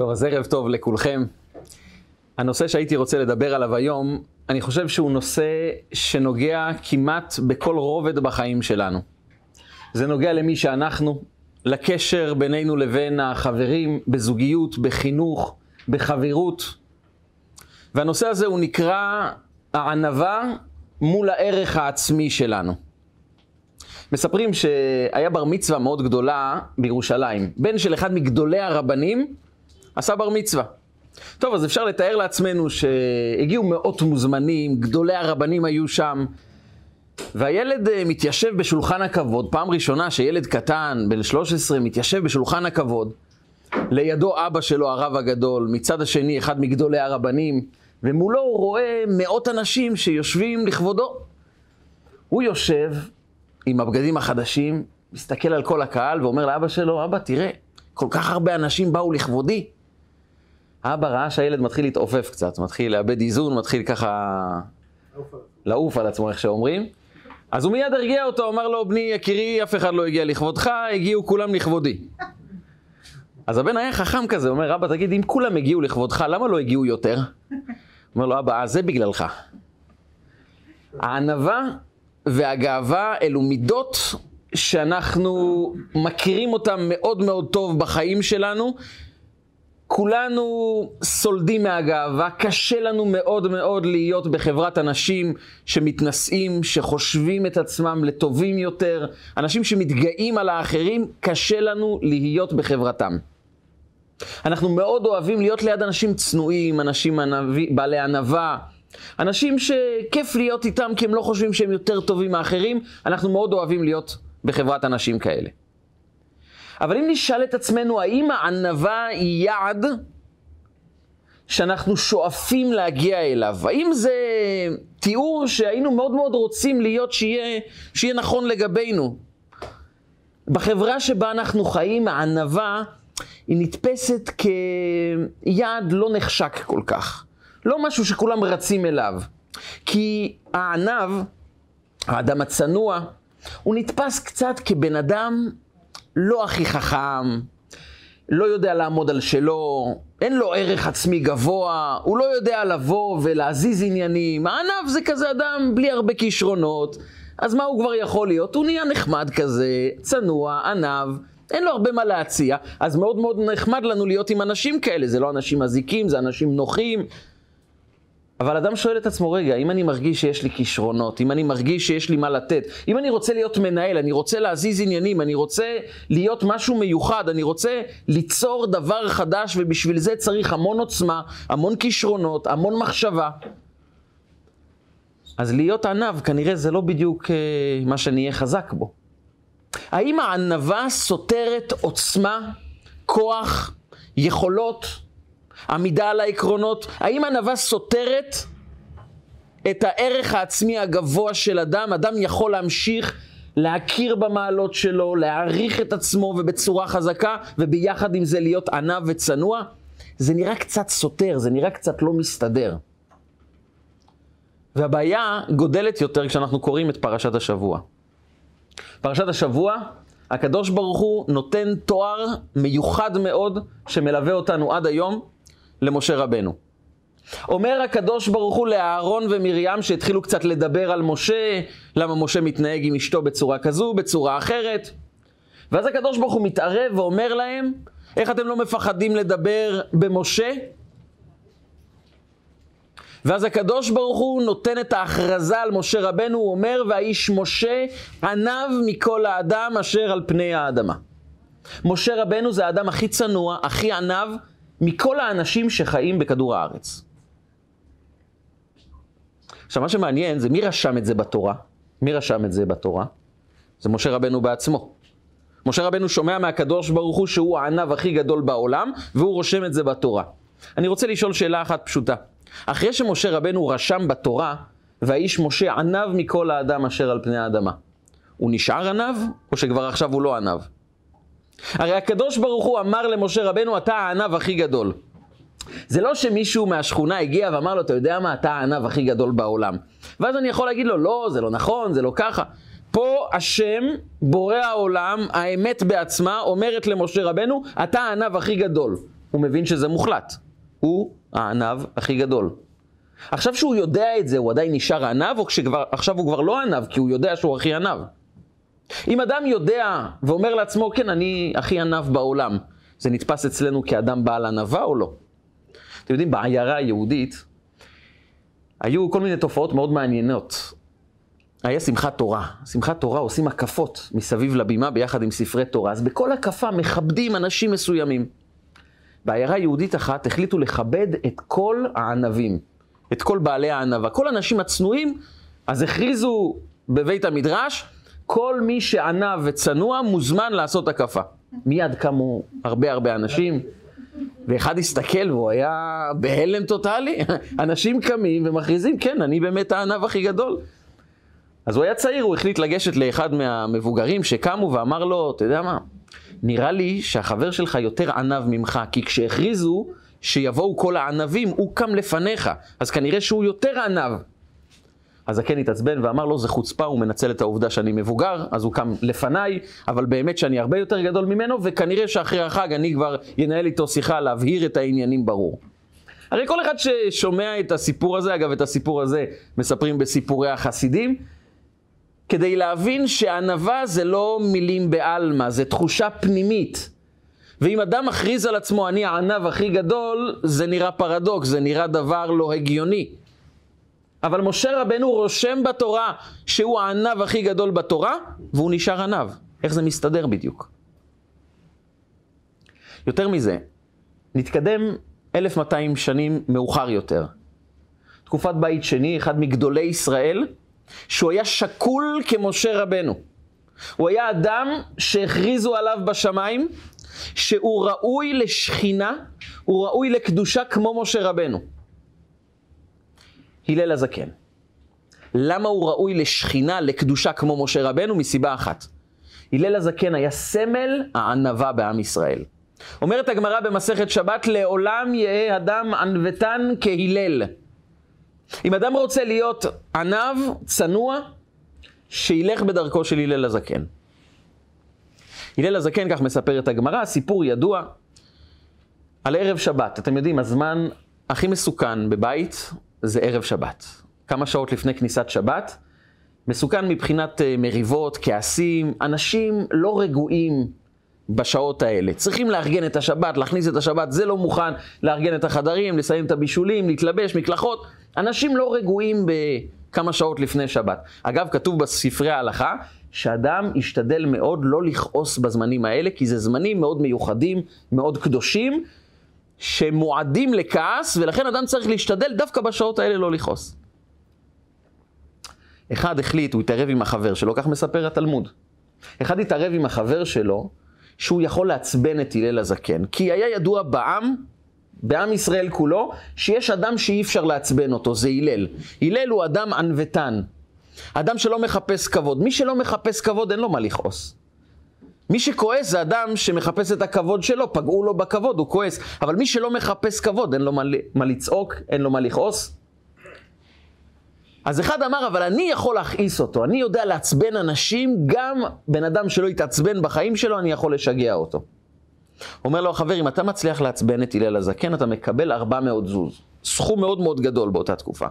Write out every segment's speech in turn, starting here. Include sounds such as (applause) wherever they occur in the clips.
טוב, אז ערב טוב לכולכם. הנושא שהייתי רוצה לדבר עליו היום, אני חושב שהוא נושא שנוגע כמעט בכל רובד בחיים שלנו. זה נוגע למי שאנחנו, לקשר בינינו לבין החברים, בזוגיות, בחינוך, בחברות. והנושא הזה הוא נקרא הענווה מול הערך העצמי שלנו. מספרים שהיה בר מצווה מאוד גדולה בירושלים. בן של אחד מגדולי הרבנים עשה בר מצווה. טוב, אז אפשר לתאר לעצמנו שהגיעו מאות מוזמנים, גדולי הרבנים היו שם, והילד אה, מתיישב בשולחן הכבוד, פעם ראשונה שילד קטן, בן 13, מתיישב בשולחן הכבוד. לידו אבא שלו, הרב הגדול, מצד השני אחד מגדולי הרבנים, ומולו הוא רואה מאות אנשים שיושבים לכבודו. הוא יושב עם הבגדים החדשים, מסתכל על כל הקהל ואומר לאבא שלו, אבא, תראה, כל כך הרבה אנשים באו לכבודי. אבא ראה שהילד מתחיל להתעופף קצת, מתחיל לאבד איזון, מתחיל ככה לעוף על עצמו, איך שאומרים. אז הוא מיד הרגיע אותו, אמר לו, בני יקירי, אף אחד לא הגיע לכבודך, הגיעו כולם לכבודי. אז הבן היה חכם כזה, אומר, אבא, תגיד, אם כולם הגיעו לכבודך, למה לא הגיעו יותר? אומר לו, אבא, זה בגללך. הענווה והגאווה אלו מידות שאנחנו מכירים אותן מאוד מאוד טוב בחיים שלנו. כולנו סולדים מהגאווה, קשה לנו מאוד מאוד להיות בחברת אנשים שמתנשאים, שחושבים את עצמם לטובים יותר, אנשים שמתגאים על האחרים, קשה לנו להיות בחברתם. אנחנו מאוד אוהבים להיות ליד אנשים צנועים, אנשים ענבי, בעלי ענווה, אנשים שכיף להיות איתם כי הם לא חושבים שהם יותר טובים מאחרים, אנחנו מאוד אוהבים להיות בחברת אנשים כאלה. אבל אם נשאל את עצמנו, האם הענווה היא יעד שאנחנו שואפים להגיע אליו? האם זה תיאור שהיינו מאוד מאוד רוצים להיות שיהיה, שיהיה נכון לגבינו? בחברה שבה אנחנו חיים, הענווה היא נתפסת כיעד לא נחשק כל כך. לא משהו שכולם רצים אליו. כי הענב, האדם הצנוע, הוא נתפס קצת כבן אדם לא הכי חכם, לא יודע לעמוד על שלו, אין לו ערך עצמי גבוה, הוא לא יודע לבוא ולהזיז עניינים. הענב זה כזה אדם בלי הרבה כישרונות, אז מה הוא כבר יכול להיות? הוא נהיה נחמד כזה, צנוע, ענב, אין לו הרבה מה להציע, אז מאוד מאוד נחמד לנו להיות עם אנשים כאלה. זה לא אנשים מזיקים, זה אנשים נוחים, אבל אדם שואל את עצמו, רגע, אם אני מרגיש שיש לי כישרונות, אם אני מרגיש שיש לי מה לתת, אם אני רוצה להיות מנהל, אני רוצה להזיז עניינים, אני רוצה להיות משהו מיוחד, אני רוצה ליצור דבר חדש, ובשביל זה צריך המון עוצמה, המון כישרונות, המון מחשבה. אז להיות ענב, כנראה זה לא בדיוק אה, מה שאני אהיה חזק בו. האם הענווה סותרת עוצמה, כוח, יכולות? עמידה על העקרונות? האם ענווה סותרת את הערך העצמי הגבוה של אדם? אדם יכול להמשיך להכיר במעלות שלו, להעריך את עצמו ובצורה חזקה, וביחד עם זה להיות ענב וצנוע? זה נראה קצת סותר, זה נראה קצת לא מסתדר. והבעיה גודלת יותר כשאנחנו קוראים את פרשת השבוע. פרשת השבוע, הקדוש ברוך הוא נותן תואר מיוחד מאוד שמלווה אותנו עד היום, למשה רבנו. אומר הקדוש ברוך הוא לאהרון ומרים שהתחילו קצת לדבר על משה, למה משה מתנהג עם אשתו בצורה כזו, בצורה אחרת. ואז הקדוש ברוך הוא מתערב ואומר להם, איך אתם לא מפחדים לדבר במשה? ואז הקדוש ברוך הוא נותן את ההכרזה על משה רבנו, הוא אומר, והאיש משה עניו מכל האדם אשר על פני האדמה. משה רבנו זה האדם הכי צנוע, הכי עניו, מכל האנשים שחיים בכדור הארץ. עכשיו, מה שמעניין זה מי רשם את זה בתורה? מי רשם את זה בתורה? זה משה רבנו בעצמו. משה רבנו שומע מהקדוש ברוך הוא שהוא הענב הכי גדול בעולם, והוא רושם את זה בתורה. אני רוצה לשאול שאלה אחת פשוטה. אחרי שמשה רבנו רשם בתורה, והאיש משה ענב מכל האדם אשר על פני האדמה, הוא נשאר ענב, או שכבר עכשיו הוא לא ענב? הרי הקדוש ברוך הוא אמר למשה רבנו, אתה הענב הכי גדול. זה לא שמישהו מהשכונה הגיע ואמר לו, אתה יודע מה, אתה הענב הכי גדול בעולם. ואז אני יכול להגיד לו, לא, זה לא נכון, זה לא ככה. פה השם, בורא העולם, האמת בעצמה, אומרת למשה רבנו, אתה הענב הכי גדול. הוא מבין שזה מוחלט. הוא הענב הכי גדול. עכשיו שהוא יודע את זה, הוא עדיין נשאר ענב, או שעכשיו הוא כבר לא ענב, כי הוא יודע שהוא הכי ענב? אם אדם יודע ואומר לעצמו, כן, אני הכי ענב בעולם, זה נתפס אצלנו כאדם בעל ענווה או לא? אתם יודעים, בעיירה היהודית היו כל מיני תופעות מאוד מעניינות. היה שמחת תורה. שמחת תורה עושים הקפות מסביב לבימה ביחד עם ספרי תורה. אז בכל הקפה מכבדים אנשים מסוימים. בעיירה יהודית אחת החליטו לכבד את כל הענבים, את כל בעלי הענווה. כל האנשים הצנועים, אז הכריזו בבית המדרש, כל מי שענב וצנוע מוזמן לעשות הקפה. מיד קמו הרבה הרבה אנשים, ואחד הסתכל והוא היה בהלם טוטאלי. (laughs) אנשים קמים ומכריזים, כן, אני באמת הענב הכי גדול. אז הוא היה צעיר, הוא החליט לגשת לאחד מהמבוגרים שקמו ואמר לו, אתה יודע מה, נראה לי שהחבר שלך יותר ענב ממך, כי כשהכריזו שיבואו כל הענבים, הוא קם לפניך, אז כנראה שהוא יותר ענב. הזקן התעצבן ואמר לו, זה חוצפה, הוא מנצל את העובדה שאני מבוגר, אז הוא קם לפניי, אבל באמת שאני הרבה יותר גדול ממנו, וכנראה שאחרי החג אני כבר ינהל איתו שיחה להבהיר את העניינים ברור. הרי כל אחד ששומע את הסיפור הזה, אגב, את הסיפור הזה מספרים בסיפורי החסידים, כדי להבין שענווה זה לא מילים בעלמא, זה תחושה פנימית. ואם אדם מכריז על עצמו, אני הענב הכי גדול, זה נראה פרדוקס, זה נראה דבר לא הגיוני. אבל משה רבנו רושם בתורה שהוא הענב הכי גדול בתורה, והוא נשאר ענב. איך זה מסתדר בדיוק? יותר מזה, נתקדם 1200 שנים מאוחר יותר. תקופת בית שני, אחד מגדולי ישראל, שהוא היה שקול כמשה רבנו. הוא היה אדם שהכריזו עליו בשמיים שהוא ראוי לשכינה, הוא ראוי לקדושה כמו משה רבנו. הלל הזקן. למה הוא ראוי לשכינה, לקדושה כמו משה רבנו? מסיבה אחת. הלל הזקן היה סמל הענווה בעם ישראל. אומרת הגמרא במסכת שבת, לעולם יהא אדם ענוותן כהלל. אם אדם רוצה להיות ענב, צנוע, שילך בדרכו של הלל הזקן. הלל הזקן, כך מספרת הגמרא, סיפור ידוע על ערב שבת. אתם יודעים, הזמן הכי מסוכן בבית זה ערב שבת. כמה שעות לפני כניסת שבת, מסוכן מבחינת אה, מריבות, כעסים, אנשים לא רגועים בשעות האלה. צריכים לארגן את השבת, להכניס את השבת, זה לא מוכן, לארגן את החדרים, לסיים את הבישולים, להתלבש, מקלחות. אנשים לא רגועים בכמה שעות לפני שבת. אגב, כתוב בספרי ההלכה, שאדם ישתדל מאוד לא לכעוס בזמנים האלה, כי זה זמנים מאוד מיוחדים, מאוד קדושים, שמועדים לכעס, ולכן אדם צריך להשתדל דווקא בשעות האלה לא לכעוס. אחד החליט, הוא התערב עם החבר שלו, כך מספר התלמוד. אחד התערב עם החבר שלו, שהוא יכול לעצבן את הלל הזקן, כי היה ידוע בעם, בעם ישראל כולו, שיש אדם שאי אפשר לעצבן אותו, זה הלל. הלל הוא אדם ענוותן, אדם שלא מחפש כבוד. מי שלא מחפש כבוד, אין לו מה לכעוס. מי שכועס זה אדם שמחפש את הכבוד שלו, פגעו לו בכבוד, הוא כועס. אבל מי שלא מחפש כבוד, אין לו מה, מה לצעוק, אין לו מה לכעוס. אז אחד אמר, אבל אני יכול להכעיס אותו, אני יודע לעצבן אנשים, גם בן אדם שלא יתעצבן בחיים שלו, אני יכול לשגע אותו. אומר לו החבר, אם אתה מצליח לעצבן את הלל הזקן, אתה מקבל 400 זוז. סכום מאוד מאוד גדול באותה תקופה.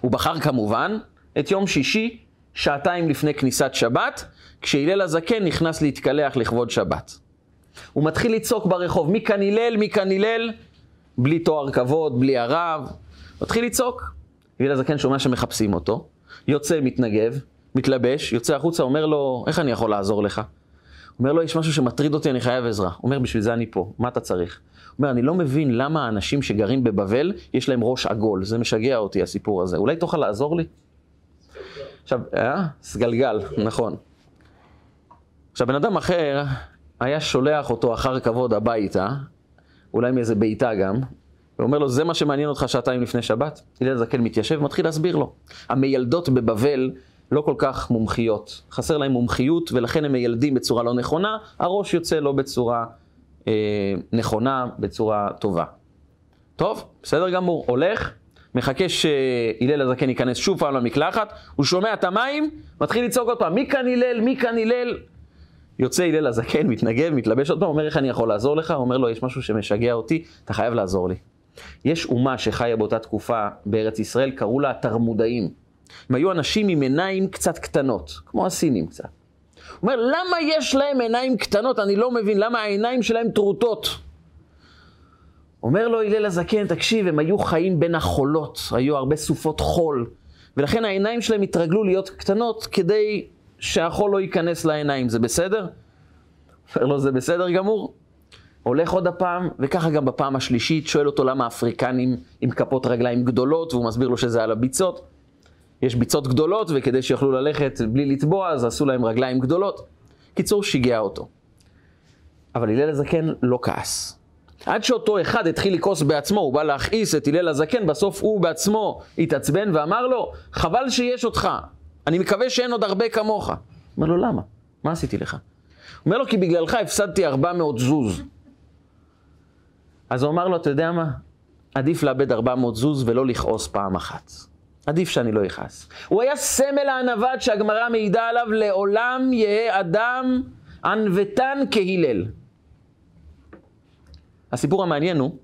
הוא בחר כמובן את יום שישי, שעתיים לפני כניסת שבת, כשהלל הזקן נכנס להתקלח לכבוד שבת. הוא מתחיל לצעוק ברחוב, מי כאן הלל, מי כאן הלל, בלי תואר כבוד, בלי הרב, מתחיל לצעוק. הלל הזקן שומע שמחפשים אותו, יוצא, מתנגב, מתלבש, יוצא החוצה, אומר לו, איך אני יכול לעזור לך? אומר לו, יש משהו שמטריד אותי, אני חייב עזרה. אומר, בשביל זה אני פה, מה אתה צריך? אומר, אני לא מבין למה האנשים שגרים בבבל, יש להם ראש עגול, זה משגע אותי הסיפור הזה. אולי תוכל לעזור לי? עכשיו, אה? סגלגל, נכון. עכשיו, בן אדם אחר היה שולח אותו אחר כבוד הביתה, אולי מאיזה בעיטה גם, ואומר לו, זה מה שמעניין אותך שעתיים לפני שבת? הלל הזקן מתיישב, מתחיל להסביר לו. המיילדות בבבל לא כל כך מומחיות. חסר להם מומחיות, ולכן הם מיילדים בצורה לא נכונה, הראש יוצא לא בצורה אה, נכונה, בצורה טובה. טוב, בסדר גמור. הולך, מחכה שהלל הזקן ייכנס שוב פעם למקלחת, הוא שומע את המים, מתחיל לצעוק עוד פעם, מי כאן הלל? מי כאן הלל? יוצא הלל הזקן, מתנגב, מתלבש עוד פעם, אומר איך אני יכול לעזור לך? הוא אומר לו, יש משהו שמשגע אותי, אתה חייב לעזור לי. יש אומה שחיה באותה תקופה בארץ ישראל, קראו לה התרמודאים. הם היו אנשים עם עיניים קצת קטנות, כמו הסינים קצת. הוא אומר, למה יש להם עיניים קטנות? אני לא מבין, למה העיניים שלהם טרוטות? אומר לו הלל הזקן, תקשיב, הם היו חיים בין החולות, היו הרבה סופות חול, ולכן העיניים שלהם התרגלו להיות קטנות כדי שהחול לא ייכנס לעיניים, זה בסדר? אומר לו, זה בסדר גמור. הולך עוד הפעם, וככה גם בפעם השלישית, שואל אותו למה אפריקנים עם כפות רגליים גדולות, והוא מסביר לו שזה על הביצות. יש ביצות גדולות, וכדי שיוכלו ללכת בלי לטבוע, אז עשו להם רגליים גדולות. קיצור, שיגע אותו. אבל הלל הזקן לא כעס. עד שאותו אחד התחיל לכעוס בעצמו, הוא בא להכעיס את הלל הזקן, בסוף הוא בעצמו התעצבן ואמר לו, חבל שיש אותך, אני מקווה שאין עוד הרבה כמוך. אומר לו, למה? מה עשיתי לך? אומר לו, כי בגללך הפסדתי 400 זוז. אז הוא אמר לו, אתה יודע מה? עדיף לאבד 400 זוז ולא לכעוס פעם אחת. עדיף שאני לא אכעס. הוא היה סמל הענווה שהגמרא מעידה עליו, לעולם יהא אדם ענוותן כהלל. הסיפור המעניין הוא,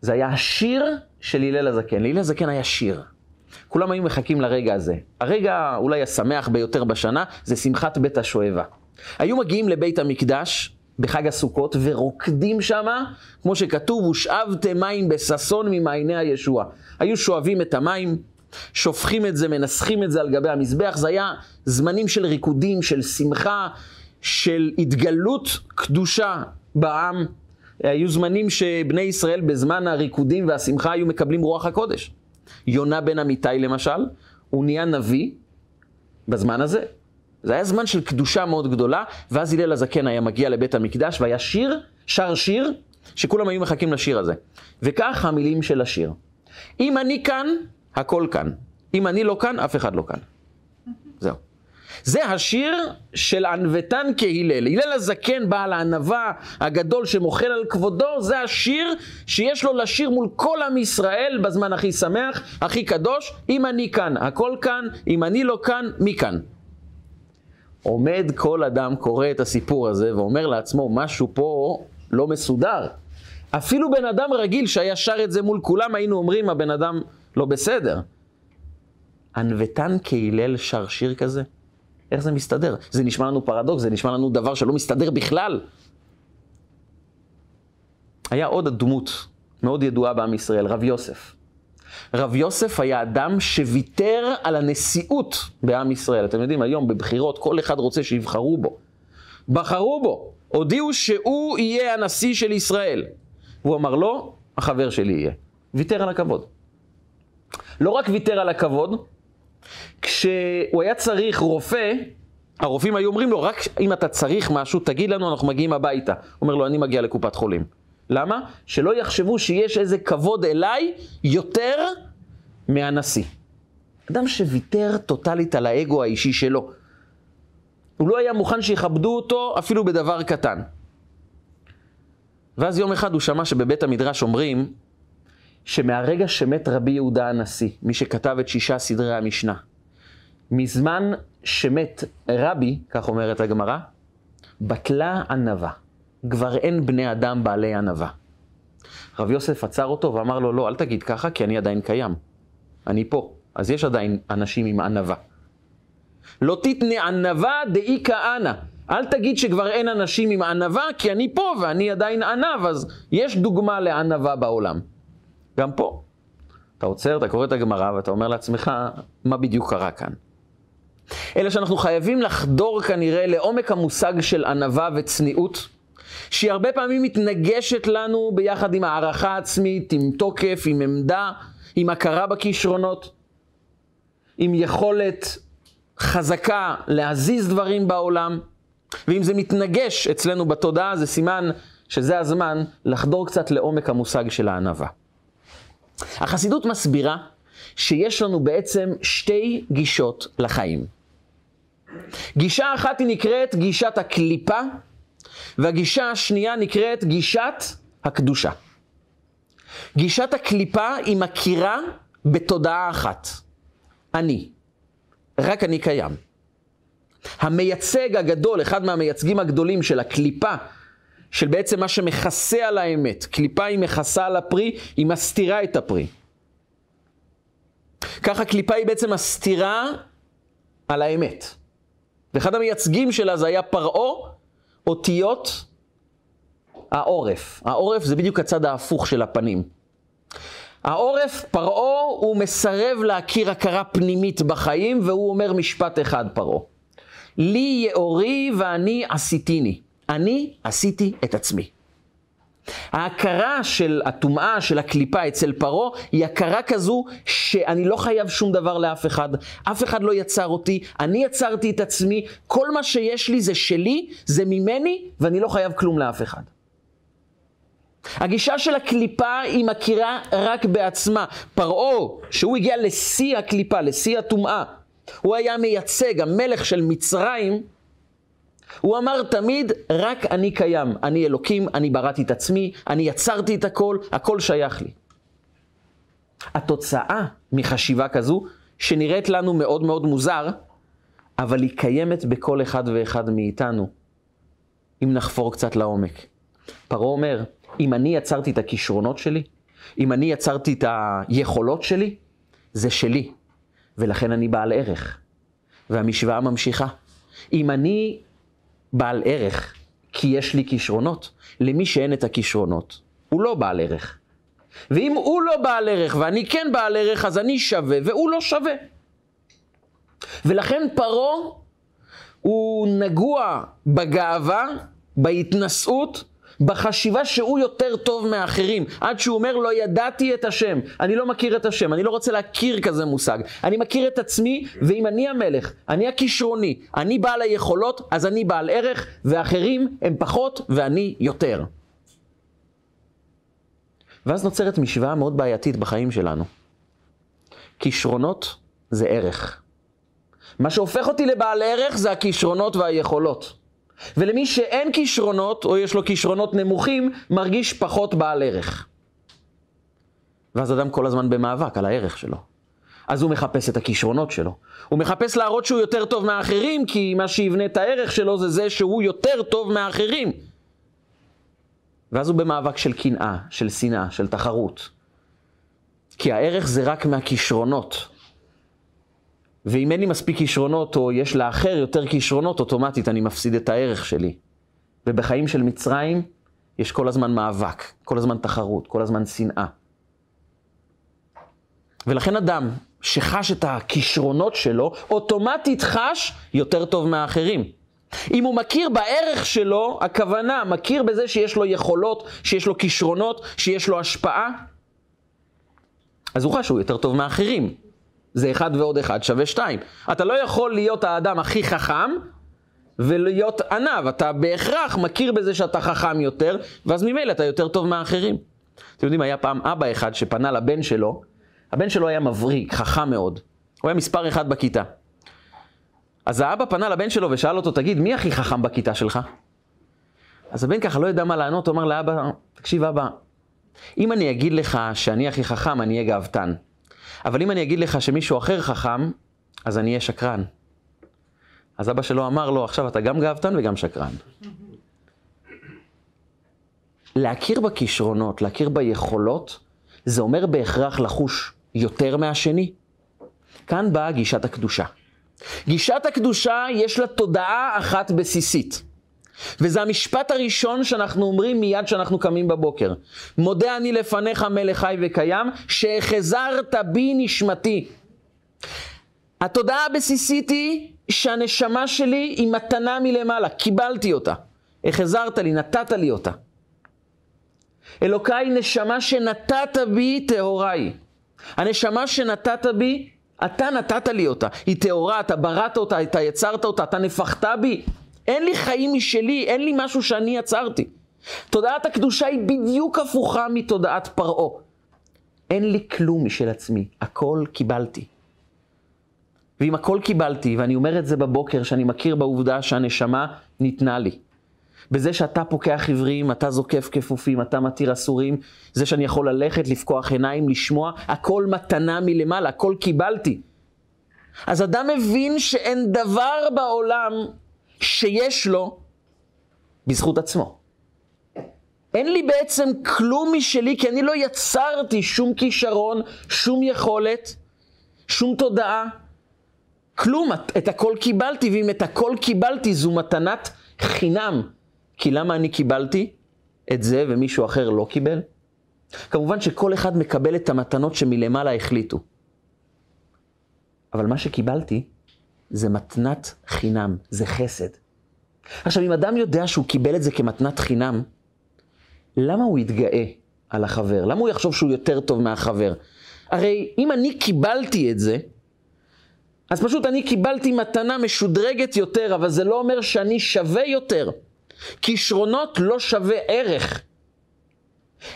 זה היה השיר של הלל הזקן. להלל הזקן היה שיר. כולם היו מחכים לרגע הזה. הרגע אולי השמח ביותר בשנה זה שמחת בית השואבה. היו מגיעים לבית המקדש בחג הסוכות ורוקדים שמה, כמו שכתוב, ושאבתם מים בששון ממעייני הישוע. היו שואבים את המים, שופכים את זה, מנסחים את זה על גבי המזבח, זה היה זמנים של ריקודים, של שמחה, של התגלות קדושה בעם. היו זמנים שבני ישראל בזמן הריקודים והשמחה היו מקבלים רוח הקודש. יונה בן אמיתי למשל, הוא נהיה נביא בזמן הזה. זה היה זמן של קדושה מאוד גדולה, ואז הלל הזקן היה מגיע לבית המקדש והיה שיר, שר שיר, שכולם היו מחכים לשיר הזה. וכך המילים של השיר. אם אני כאן, הכל כאן. אם אני לא כאן, אף אחד לא כאן. זה השיר של ענוותן כהלל. הלל הזקן, בעל הענווה הגדול שמוחל על כבודו, זה השיר שיש לו לשיר מול כל עם ישראל בזמן הכי שמח, הכי קדוש. אם אני כאן, הכל כאן, אם אני לא כאן, מי כאן? עומד כל אדם, קורא את הסיפור הזה ואומר לעצמו, משהו פה לא מסודר. אפילו בן אדם רגיל שהיה שר את זה מול כולם, היינו אומרים, הבן אדם לא בסדר. ענוותן כהלל שר שיר כזה? איך זה מסתדר? זה נשמע לנו פרדוקס, זה נשמע לנו דבר שלא מסתדר בכלל. היה עוד דמות מאוד ידועה בעם ישראל, רב יוסף. רב יוסף היה אדם שוויתר על הנשיאות בעם ישראל. אתם יודעים, היום בבחירות כל אחד רוצה שיבחרו בו. בחרו בו, הודיעו שהוא יהיה הנשיא של ישראל. והוא אמר לא, החבר שלי יהיה. ויתר על הכבוד. לא רק ויתר על הכבוד, כשהוא היה צריך רופא, הרופאים היו אומרים לו, רק אם אתה צריך משהו, תגיד לנו, אנחנו מגיעים הביתה. הוא אומר לו, אני מגיע לקופת חולים. למה? שלא יחשבו שיש איזה כבוד אליי יותר מהנשיא. אדם שוויתר טוטלית על האגו האישי שלו. הוא לא היה מוכן שיכבדו אותו אפילו בדבר קטן. ואז יום אחד הוא שמע שבבית המדרש אומרים שמהרגע שמת רבי יהודה הנשיא, מי שכתב את שישה סדרי המשנה, מזמן שמת רבי, כך אומרת הגמרא, בטלה ענווה. כבר אין בני אדם בעלי ענווה. רב יוסף עצר אותו ואמר לו, לא, אל תגיד ככה, כי אני עדיין קיים. אני פה. אז יש עדיין אנשים עם ענווה. לא תתנה ענווה דאי כהנא. אל תגיד שכבר אין אנשים עם ענווה, כי אני פה ואני עדיין ענב, אז יש דוגמה לענווה בעולם. גם פה. אתה עוצר, אתה קורא את הגמרא ואתה אומר לעצמך, מה בדיוק קרה כאן? אלא שאנחנו חייבים לחדור כנראה לעומק המושג של ענווה וצניעות, שהיא הרבה פעמים מתנגשת לנו ביחד עם הערכה עצמית, עם תוקף, עם עמדה, עם הכרה בכישרונות, עם יכולת חזקה להזיז דברים בעולם, ואם זה מתנגש אצלנו בתודעה, זה סימן שזה הזמן לחדור קצת לעומק המושג של הענווה. החסידות מסבירה שיש לנו בעצם שתי גישות לחיים. גישה אחת היא נקראת גישת הקליפה, והגישה השנייה נקראת גישת הקדושה. גישת הקליפה היא מכירה בתודעה אחת. אני. רק אני קיים. המייצג הגדול, אחד מהמייצגים הגדולים של הקליפה, של בעצם מה שמכסה על האמת. קליפה היא מכסה על הפרי, היא מסתירה את הפרי. ככה קליפה היא בעצם מסתירה על האמת. ואחד המייצגים שלה זה היה פרעה, אותיות העורף. העורף זה בדיוק הצד ההפוך של הפנים. העורף, פרעה, הוא מסרב להכיר הכרה פנימית בחיים, והוא אומר משפט אחד, פרעה. לי יאורי ואני עשיתיני. אני עשיתי את עצמי. ההכרה של הטומאה, של הקליפה אצל פרעה, היא הכרה כזו שאני לא חייב שום דבר לאף אחד. אף אחד לא יצר אותי, אני יצרתי את עצמי, כל מה שיש לי זה שלי, זה ממני, ואני לא חייב כלום לאף אחד. הגישה של הקליפה היא מכירה רק בעצמה. פרעה, שהוא הגיע לשיא הקליפה, לשיא הטומאה, הוא היה מייצג, המלך של מצרים, הוא אמר תמיד, רק אני קיים, אני אלוקים, אני בראתי את עצמי, אני יצרתי את הכל, הכל שייך לי. התוצאה מחשיבה כזו, שנראית לנו מאוד מאוד מוזר, אבל היא קיימת בכל אחד ואחד מאיתנו, אם נחפור קצת לעומק. פרעה אומר, אם אני יצרתי את הכישרונות שלי, אם אני יצרתי את היכולות שלי, זה שלי, ולכן אני בעל ערך. והמשוואה ממשיכה. אם אני בעל ערך כי יש לי כישרונות, למי שאין את הכישרונות, הוא לא בעל ערך. ואם הוא לא בעל ערך ואני כן בעל ערך, אז אני שווה והוא לא שווה. ולכן פרעה הוא נגוע בגאווה, בהתנשאות, בחשיבה שהוא יותר טוב מאחרים, עד שהוא אומר לא ידעתי את השם, אני לא מכיר את השם, אני לא רוצה להכיר כזה מושג, אני מכיר את עצמי, ואם אני המלך, אני הכישרוני, אני בעל היכולות, אז אני בעל ערך, ואחרים הם פחות ואני יותר. ואז נוצרת משוואה מאוד בעייתית בחיים שלנו. כישרונות זה ערך. מה שהופך אותי לבעל ערך זה הכישרונות והיכולות. ולמי שאין כישרונות, או יש לו כישרונות נמוכים, מרגיש פחות בעל ערך. ואז אדם כל הזמן במאבק על הערך שלו. אז הוא מחפש את הכישרונות שלו. הוא מחפש להראות שהוא יותר טוב מהאחרים, כי מה שיבנה את הערך שלו זה זה שהוא יותר טוב מהאחרים. ואז הוא במאבק של קנאה, של שנאה, של תחרות. כי הערך זה רק מהכישרונות, ואם אין לי מספיק כישרונות, או יש לאחר יותר כישרונות, אוטומטית אני מפסיד את הערך שלי. ובחיים של מצרים יש כל הזמן מאבק, כל הזמן תחרות, כל הזמן שנאה. ולכן אדם שחש את הכישרונות שלו, אוטומטית חש יותר טוב מהאחרים. אם הוא מכיר בערך שלו, הכוונה, מכיר בזה שיש לו יכולות, שיש לו כישרונות, שיש לו השפעה, אז הוא חש שהוא יותר טוב מהאחרים. זה אחד ועוד אחד שווה שתיים. אתה לא יכול להיות האדם הכי חכם ולהיות ענב. אתה בהכרח מכיר בזה שאתה חכם יותר, ואז ממילא אתה יותר טוב מהאחרים. אתם יודעים, היה פעם אבא אחד שפנה לבן שלו, הבן שלו היה מבריק, חכם מאוד. הוא היה מספר אחד בכיתה. אז האבא פנה לבן שלו ושאל אותו, תגיד, מי הכי חכם בכיתה שלך? אז הבן ככה לא ידע מה לענות, הוא אמר לאבא, תקשיב אבא, אם אני אגיד לך שאני הכי חכם, אני אהיה גאוותן. אבל אם אני אגיד לך שמישהו אחר חכם, אז אני אהיה שקרן. אז אבא שלו אמר לו, עכשיו אתה גם גאוותן וגם שקרן. להכיר בכישרונות, להכיר ביכולות, זה אומר בהכרח לחוש יותר מהשני. כאן באה גישת הקדושה. גישת הקדושה יש לה תודעה אחת בסיסית. וזה המשפט הראשון שאנחנו אומרים מיד כשאנחנו קמים בבוקר. מודה אני לפניך מלך חי וקיים, שהחזרת בי נשמתי. התודעה הבסיסית היא שהנשמה שלי היא מתנה מלמעלה, קיבלתי אותה. החזרת לי, נתת לי אותה. אלוקיי, נשמה שנתת בי טהוריי. הנשמה שנתת בי, אתה נתת לי אותה. היא טהורה, אתה בראת אותה, אתה יצרת אותה, אתה נפחת בי. אין לי חיים משלי, אין לי משהו שאני יצרתי. תודעת הקדושה היא בדיוק הפוכה מתודעת פרעה. אין לי כלום משל עצמי, הכל קיבלתי. ואם הכל קיבלתי, ואני אומר את זה בבוקר, שאני מכיר בעובדה שהנשמה ניתנה לי. בזה שאתה פוקח עברים, אתה זוקף כפופים, אתה מתיר אסורים, זה שאני יכול ללכת, לפקוח עיניים, לשמוע, הכל מתנה מלמעלה, הכל קיבלתי. אז אדם מבין שאין דבר בעולם שיש לו בזכות עצמו. אין לי בעצם כלום משלי, כי אני לא יצרתי שום כישרון, שום יכולת, שום תודעה, כלום. את הכל קיבלתי, ואם את הכל קיבלתי, זו מתנת חינם. כי למה אני קיבלתי את זה ומישהו אחר לא קיבל? כמובן שכל אחד מקבל את המתנות שמלמעלה החליטו. אבל מה שקיבלתי זה מתנת חינם, זה חסד. עכשיו, אם אדם יודע שהוא קיבל את זה כמתנת חינם, למה הוא יתגאה על החבר? למה הוא יחשוב שהוא יותר טוב מהחבר? הרי אם אני קיבלתי את זה, אז פשוט אני קיבלתי מתנה משודרגת יותר, אבל זה לא אומר שאני שווה יותר. כישרונות לא שווה ערך.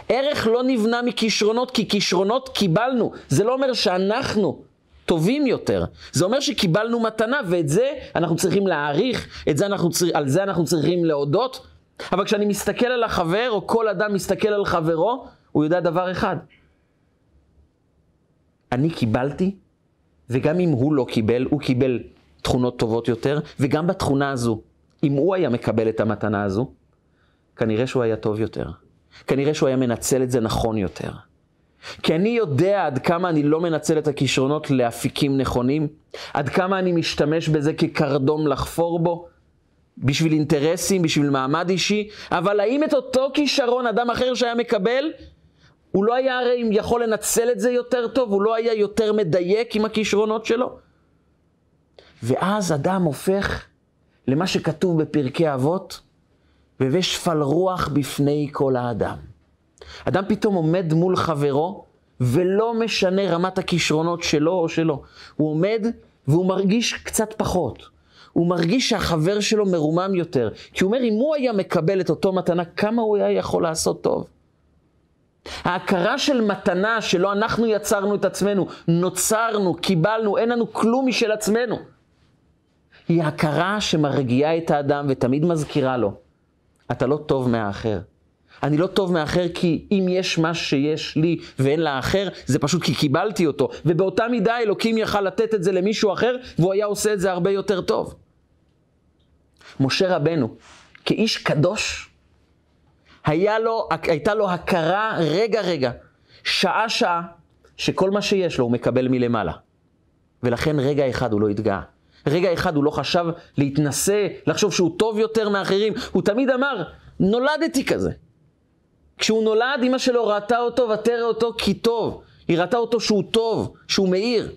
ערך לא נבנה מכישרונות, כי כישרונות קיבלנו. זה לא אומר שאנחנו טובים יותר. זה אומר שקיבלנו מתנה, ואת זה אנחנו צריכים להעריך, את זה אנחנו צר... על זה אנחנו צריכים להודות. אבל כשאני מסתכל על החבר, או כל אדם מסתכל על חברו, הוא יודע דבר אחד. אני קיבלתי, וגם אם הוא לא קיבל, הוא קיבל תכונות טובות יותר, וגם בתכונה הזו, אם הוא היה מקבל את המתנה הזו, כנראה שהוא היה טוב יותר. כנראה שהוא היה מנצל את זה נכון יותר. כי אני יודע עד כמה אני לא מנצל את הכישרונות לאפיקים נכונים, עד כמה אני משתמש בזה כקרדום לחפור בו, בשביל אינטרסים, בשביל מעמד אישי, אבל האם את אותו כישרון אדם אחר שהיה מקבל, הוא לא היה הרי יכול לנצל את זה יותר טוב, הוא לא היה יותר מדייק עם הכישרונות שלו? ואז אדם הופך למה שכתוב בפרקי אבות, והווה שפל רוח בפני כל האדם. אדם פתאום עומד מול חברו, ולא משנה רמת הכישרונות שלו או שלו. הוא עומד והוא מרגיש קצת פחות. הוא מרגיש שהחבר שלו מרומם יותר. כי הוא אומר, אם הוא היה מקבל את אותו מתנה, כמה הוא היה יכול לעשות טוב? ההכרה של מתנה, שלא אנחנו יצרנו את עצמנו, נוצרנו, קיבלנו, אין לנו כלום משל עצמנו. היא הכרה שמרגיעה את האדם ותמיד מזכירה לו, אתה לא טוב מהאחר. אני לא טוב מאחר כי אם יש מה שיש לי ואין לאחר, זה פשוט כי קיבלתי אותו. ובאותה מידה אלוקים יכל לתת את זה למישהו אחר, והוא היה עושה את זה הרבה יותר טוב. משה רבנו, כאיש קדוש, היה לו, הייתה לו הכרה רגע רגע, שעה שעה, שכל מה שיש לו הוא מקבל מלמעלה. ולכן רגע אחד הוא לא התגאה. רגע אחד הוא לא חשב להתנשא, לחשוב שהוא טוב יותר מאחרים. הוא תמיד אמר, נולדתי כזה. כשהוא נולד, אמא שלו ראתה אותו ותראה אותו כי טוב. היא ראתה אותו שהוא טוב, שהוא מאיר.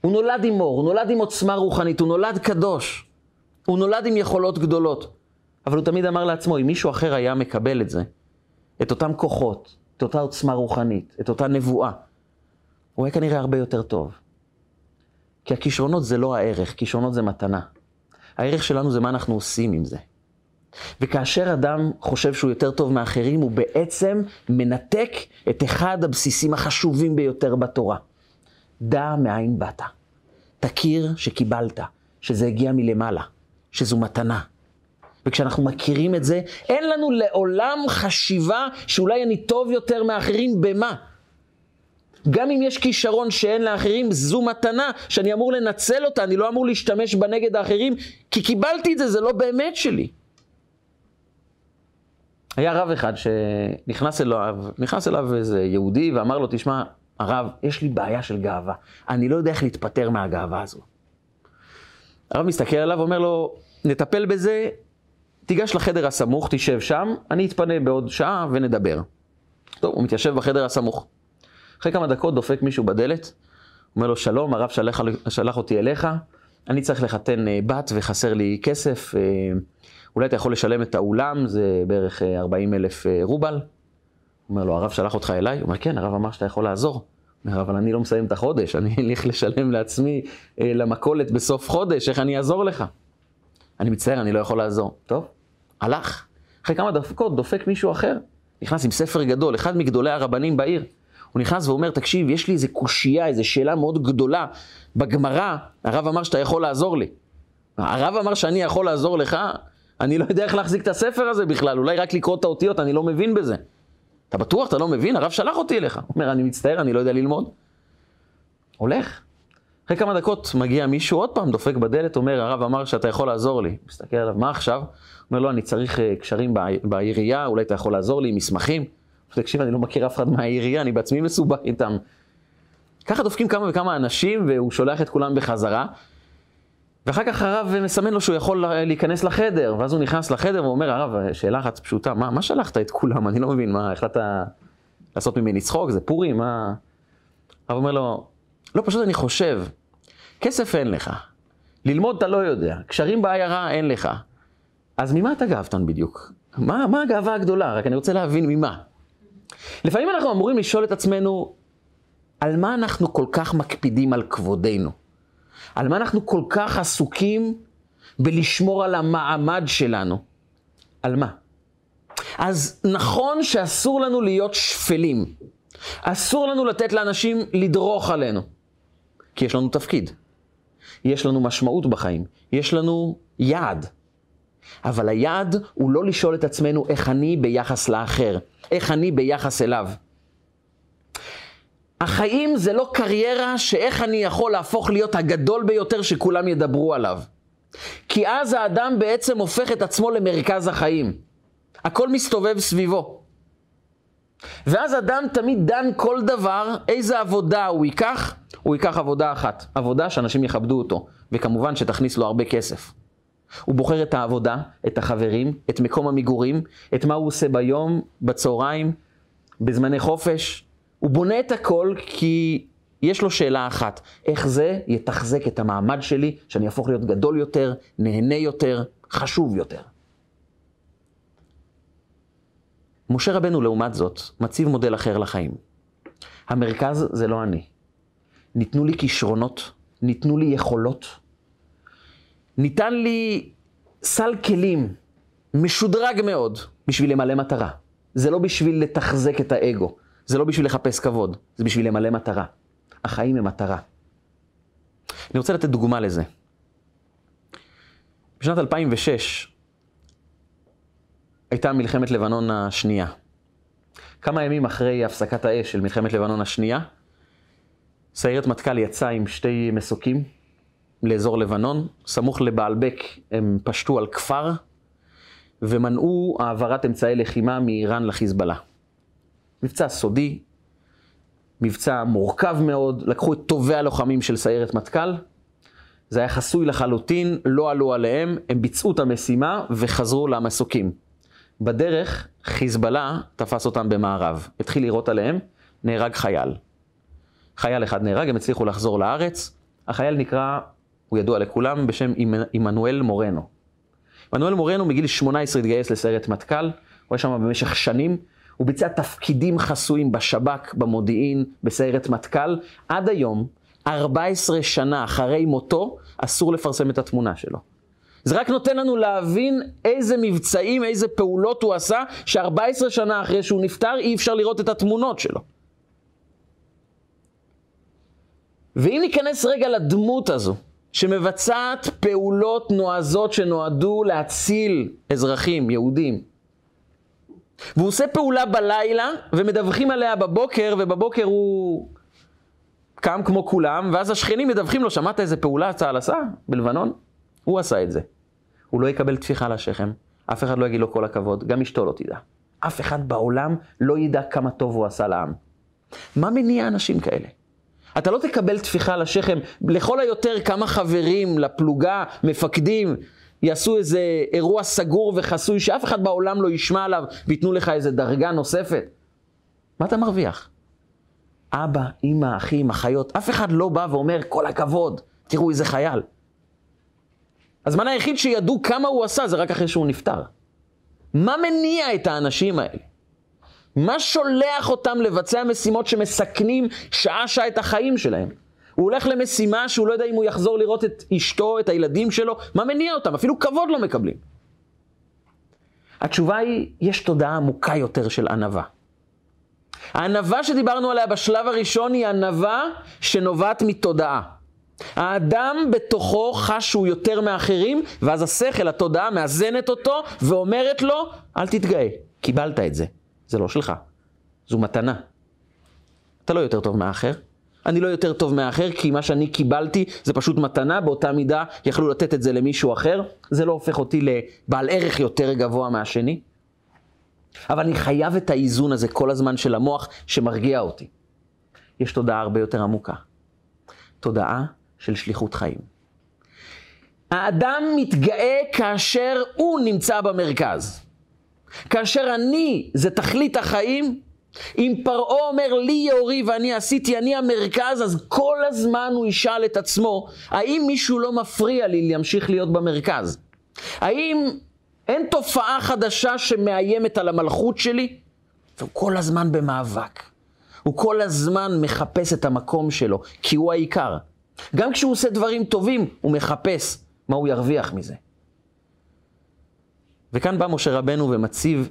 הוא נולד עם אור, הוא נולד עם עוצמה רוחנית, הוא נולד קדוש. הוא נולד עם יכולות גדולות. אבל הוא תמיד אמר לעצמו, אם מישהו אחר היה מקבל את זה, את אותם כוחות, את אותה עוצמה רוחנית, את אותה נבואה, הוא היה כנראה הרבה יותר טוב. כי הכישרונות זה לא הערך, כישרונות זה מתנה. הערך שלנו זה מה אנחנו עושים עם זה. וכאשר אדם חושב שהוא יותר טוב מאחרים, הוא בעצם מנתק את אחד הבסיסים החשובים ביותר בתורה. דע מאין באת. תכיר שקיבלת, שזה הגיע מלמעלה, שזו מתנה. וכשאנחנו מכירים את זה, אין לנו לעולם חשיבה שאולי אני טוב יותר מאחרים במה. גם אם יש כישרון שאין לאחרים, זו מתנה שאני אמור לנצל אותה, אני לא אמור להשתמש בה נגד האחרים, כי קיבלתי את זה, זה לא באמת שלי. היה רב אחד שנכנס אליו, נכנס אליו איזה יהודי ואמר לו, תשמע, הרב, יש לי בעיה של גאווה, אני לא יודע איך להתפטר מהגאווה הזו. הרב מסתכל עליו ואומר לו, נטפל בזה, תיגש לחדר הסמוך, תשב שם, אני אתפנה בעוד שעה ונדבר. טוב, הוא מתיישב בחדר הסמוך. אחרי כמה דקות דופק מישהו בדלת, אומר לו, שלום, הרב שלח, שלח אותי אליך, אני צריך לחתן אה, בת וחסר לי כסף, אה, אולי אתה יכול לשלם את האולם, זה בערך 40 אה, אלף רובל. הוא אומר לו, הרב שלח אותך אליי? הוא אומר, כן, הרב אמר שאתה יכול לעזור. אומר, אבל אני לא מסיים את החודש, אני אלך לשלם לעצמי למכולת בסוף חודש, איך אני אעזור לך? אני מצטער, אני לא יכול לעזור. טוב, הלך. אחרי כמה דקות דופק מישהו אחר, נכנס עם ספר גדול, אחד מגדולי הרבנים בעיר. הוא נכנס ואומר, תקשיב, יש לי איזה קושייה, איזו שאלה מאוד גדולה בגמרא, הרב אמר שאתה יכול לעזור לי. הרב אמר שאני יכול לעזור לך, אני לא יודע איך להחזיק את הספר הזה בכלל, אולי רק לקרוא את האותיות, אני לא מבין בזה. אתה בטוח, אתה לא מבין? הרב שלח אותי אליך. אומר, אני מצטער, אני לא יודע ללמוד. הולך. אחרי כמה דקות מגיע מישהו, עוד פעם דופק בדלת, אומר, הרב אמר שאתה יכול לעזור לי. מסתכל עליו, מה עכשיו? אומר לו, אני צריך אה, קשרים בעירייה, אולי אתה יכול לעזור לי, מסמכים. תקשיב, אני לא מכיר אף אחד מהעירייה, אני בעצמי מסובך איתם. ככה דופקים כמה וכמה אנשים, והוא שולח את כולם בחזרה. ואחר כך הרב מסמן לו שהוא יכול להיכנס לחדר, ואז הוא נכנס לחדר ואומר, הרב, שאלה אחת פשוטה, מה, מה שלחת את כולם? אני לא מבין, מה, החלטת לעשות ממני צחוק? זה פורים? מה... הרב אומר לו, לא, פשוט אני חושב, כסף אין לך, ללמוד אתה לא יודע, קשרים בעיירה אין לך, אז ממה אתה גאוותן בדיוק? מה, מה הגאווה הגדולה? רק אני רוצה להבין ממה. לפעמים אנחנו אמורים לשאול את עצמנו, על מה אנחנו כל כך מקפידים על כבודנו? על מה אנחנו כל כך עסוקים בלשמור על המעמד שלנו? על מה? אז נכון שאסור לנו להיות שפלים. אסור לנו לתת לאנשים לדרוך עלינו. כי יש לנו תפקיד. יש לנו משמעות בחיים. יש לנו יעד. אבל היעד הוא לא לשאול את עצמנו איך אני ביחס לאחר, איך אני ביחס אליו. החיים זה לא קריירה שאיך אני יכול להפוך להיות הגדול ביותר שכולם ידברו עליו. כי אז האדם בעצם הופך את עצמו למרכז החיים. הכל מסתובב סביבו. ואז אדם תמיד דן כל דבר, איזה עבודה הוא ייקח, הוא ייקח עבודה אחת. עבודה שאנשים יכבדו אותו, וכמובן שתכניס לו הרבה כסף. הוא בוחר את העבודה, את החברים, את מקום המגורים, את מה הוא עושה ביום, בצהריים, בזמני חופש. הוא בונה את הכל כי יש לו שאלה אחת, איך זה יתחזק את המעמד שלי, שאני אהפוך להיות גדול יותר, נהנה יותר, חשוב יותר. משה רבנו, לעומת זאת, מציב מודל אחר לחיים. המרכז זה לא אני. ניתנו לי כישרונות, ניתנו לי יכולות, ניתן לי סל כלים משודרג מאוד בשביל למלא מטרה. זה לא בשביל לתחזק את האגו, זה לא בשביל לחפש כבוד, זה בשביל למלא מטרה. החיים הם מטרה. אני רוצה לתת דוגמה לזה. בשנת 2006 הייתה מלחמת לבנון השנייה. כמה ימים אחרי הפסקת האש של מלחמת לבנון השנייה, סיירת מטכ"ל יצאה עם שתי מסוקים לאזור לבנון, סמוך לבעלבק הם פשטו על כפר ומנעו העברת אמצעי לחימה מאיראן לחיזבאללה. מבצע סודי, מבצע מורכב מאוד, לקחו את טובי הלוחמים של סיירת מטכ"ל, זה היה חסוי לחלוטין, לא עלו עליהם, הם ביצעו את המשימה וחזרו למסוקים. בדרך, חיזבאללה תפס אותם במערב, התחיל לירות עליהם, נהרג חייל. חייל אחד נהרג, הם הצליחו לחזור לארץ, החייל נקרא, הוא ידוע לכולם, בשם עמנואל מורנו. עמנואל מורנו מגיל 18 התגייס לסיירת מטכ"ל, הוא היה שם במשך שנים, הוא ביצע תפקידים חסויים בשב"כ, במודיעין, בסיירת מטכ"ל. עד היום, 14 שנה אחרי מותו, אסור לפרסם את התמונה שלו. זה רק נותן לנו להבין איזה מבצעים, איזה פעולות הוא עשה, ש-14 שנה אחרי שהוא נפטר, אי אפשר לראות את התמונות שלו. ואם ניכנס רגע לדמות הזו, שמבצעת פעולות נועזות שנועדו להציל אזרחים, יהודים, והוא עושה פעולה בלילה, ומדווחים עליה בבוקר, ובבוקר הוא קם כמו כולם, ואז השכנים מדווחים לו, שמעת איזה פעולה צה"ל עשה בלבנון? הוא עשה את זה. הוא לא יקבל טפיחה על השכם, אף אחד לא יגיד לו כל הכבוד, גם אשתו לא תדע. אף אחד בעולם לא ידע כמה טוב הוא עשה לעם. מה מניע אנשים כאלה? אתה לא תקבל טפיחה על השכם, לכל היותר כמה חברים לפלוגה, מפקדים, יעשו איזה אירוע סגור וחסוי שאף אחד בעולם לא ישמע עליו וייתנו לך איזה דרגה נוספת. מה אתה מרוויח? אבא, אימא, אחים, אחיות, אף אחד לא בא ואומר כל הכבוד, תראו איזה חייל. הזמן היחיד שידעו כמה הוא עשה זה רק אחרי שהוא נפטר. מה מניע את האנשים האלה? מה שולח אותם לבצע משימות שמסכנים שעה-שעה את החיים שלהם? הוא הולך למשימה שהוא לא יודע אם הוא יחזור לראות את אשתו, את הילדים שלו, מה מניע אותם? אפילו כבוד לא מקבלים. התשובה היא, יש תודעה עמוקה יותר של ענווה. הענווה שדיברנו עליה בשלב הראשון היא ענווה שנובעת מתודעה. האדם בתוכו חש שהוא יותר מאחרים, ואז השכל, התודעה, מאזנת אותו ואומרת לו, אל תתגאה, קיבלת את זה. זה לא שלך, זו מתנה. אתה לא יותר טוב מהאחר, אני לא יותר טוב מהאחר, כי מה שאני קיבלתי זה פשוט מתנה, באותה מידה יכלו לתת את זה למישהו אחר. זה לא הופך אותי לבעל ערך יותר גבוה מהשני. אבל אני חייב את האיזון הזה כל הזמן של המוח שמרגיע אותי. יש תודעה הרבה יותר עמוקה. תודעה של שליחות חיים. האדם מתגאה כאשר הוא נמצא במרכז. כאשר אני זה תכלית החיים, אם פרעה אומר לי יאורי ואני עשיתי, אני המרכז, אז כל הזמן הוא ישאל את עצמו, האם מישהו לא מפריע לי להמשיך להיות במרכז? האם אין תופעה חדשה שמאיימת על המלכות שלי? והוא כל הזמן במאבק. הוא כל הזמן מחפש את המקום שלו, כי הוא העיקר. גם כשהוא עושה דברים טובים, הוא מחפש מה הוא ירוויח מזה. וכאן בא משה רבנו ומציב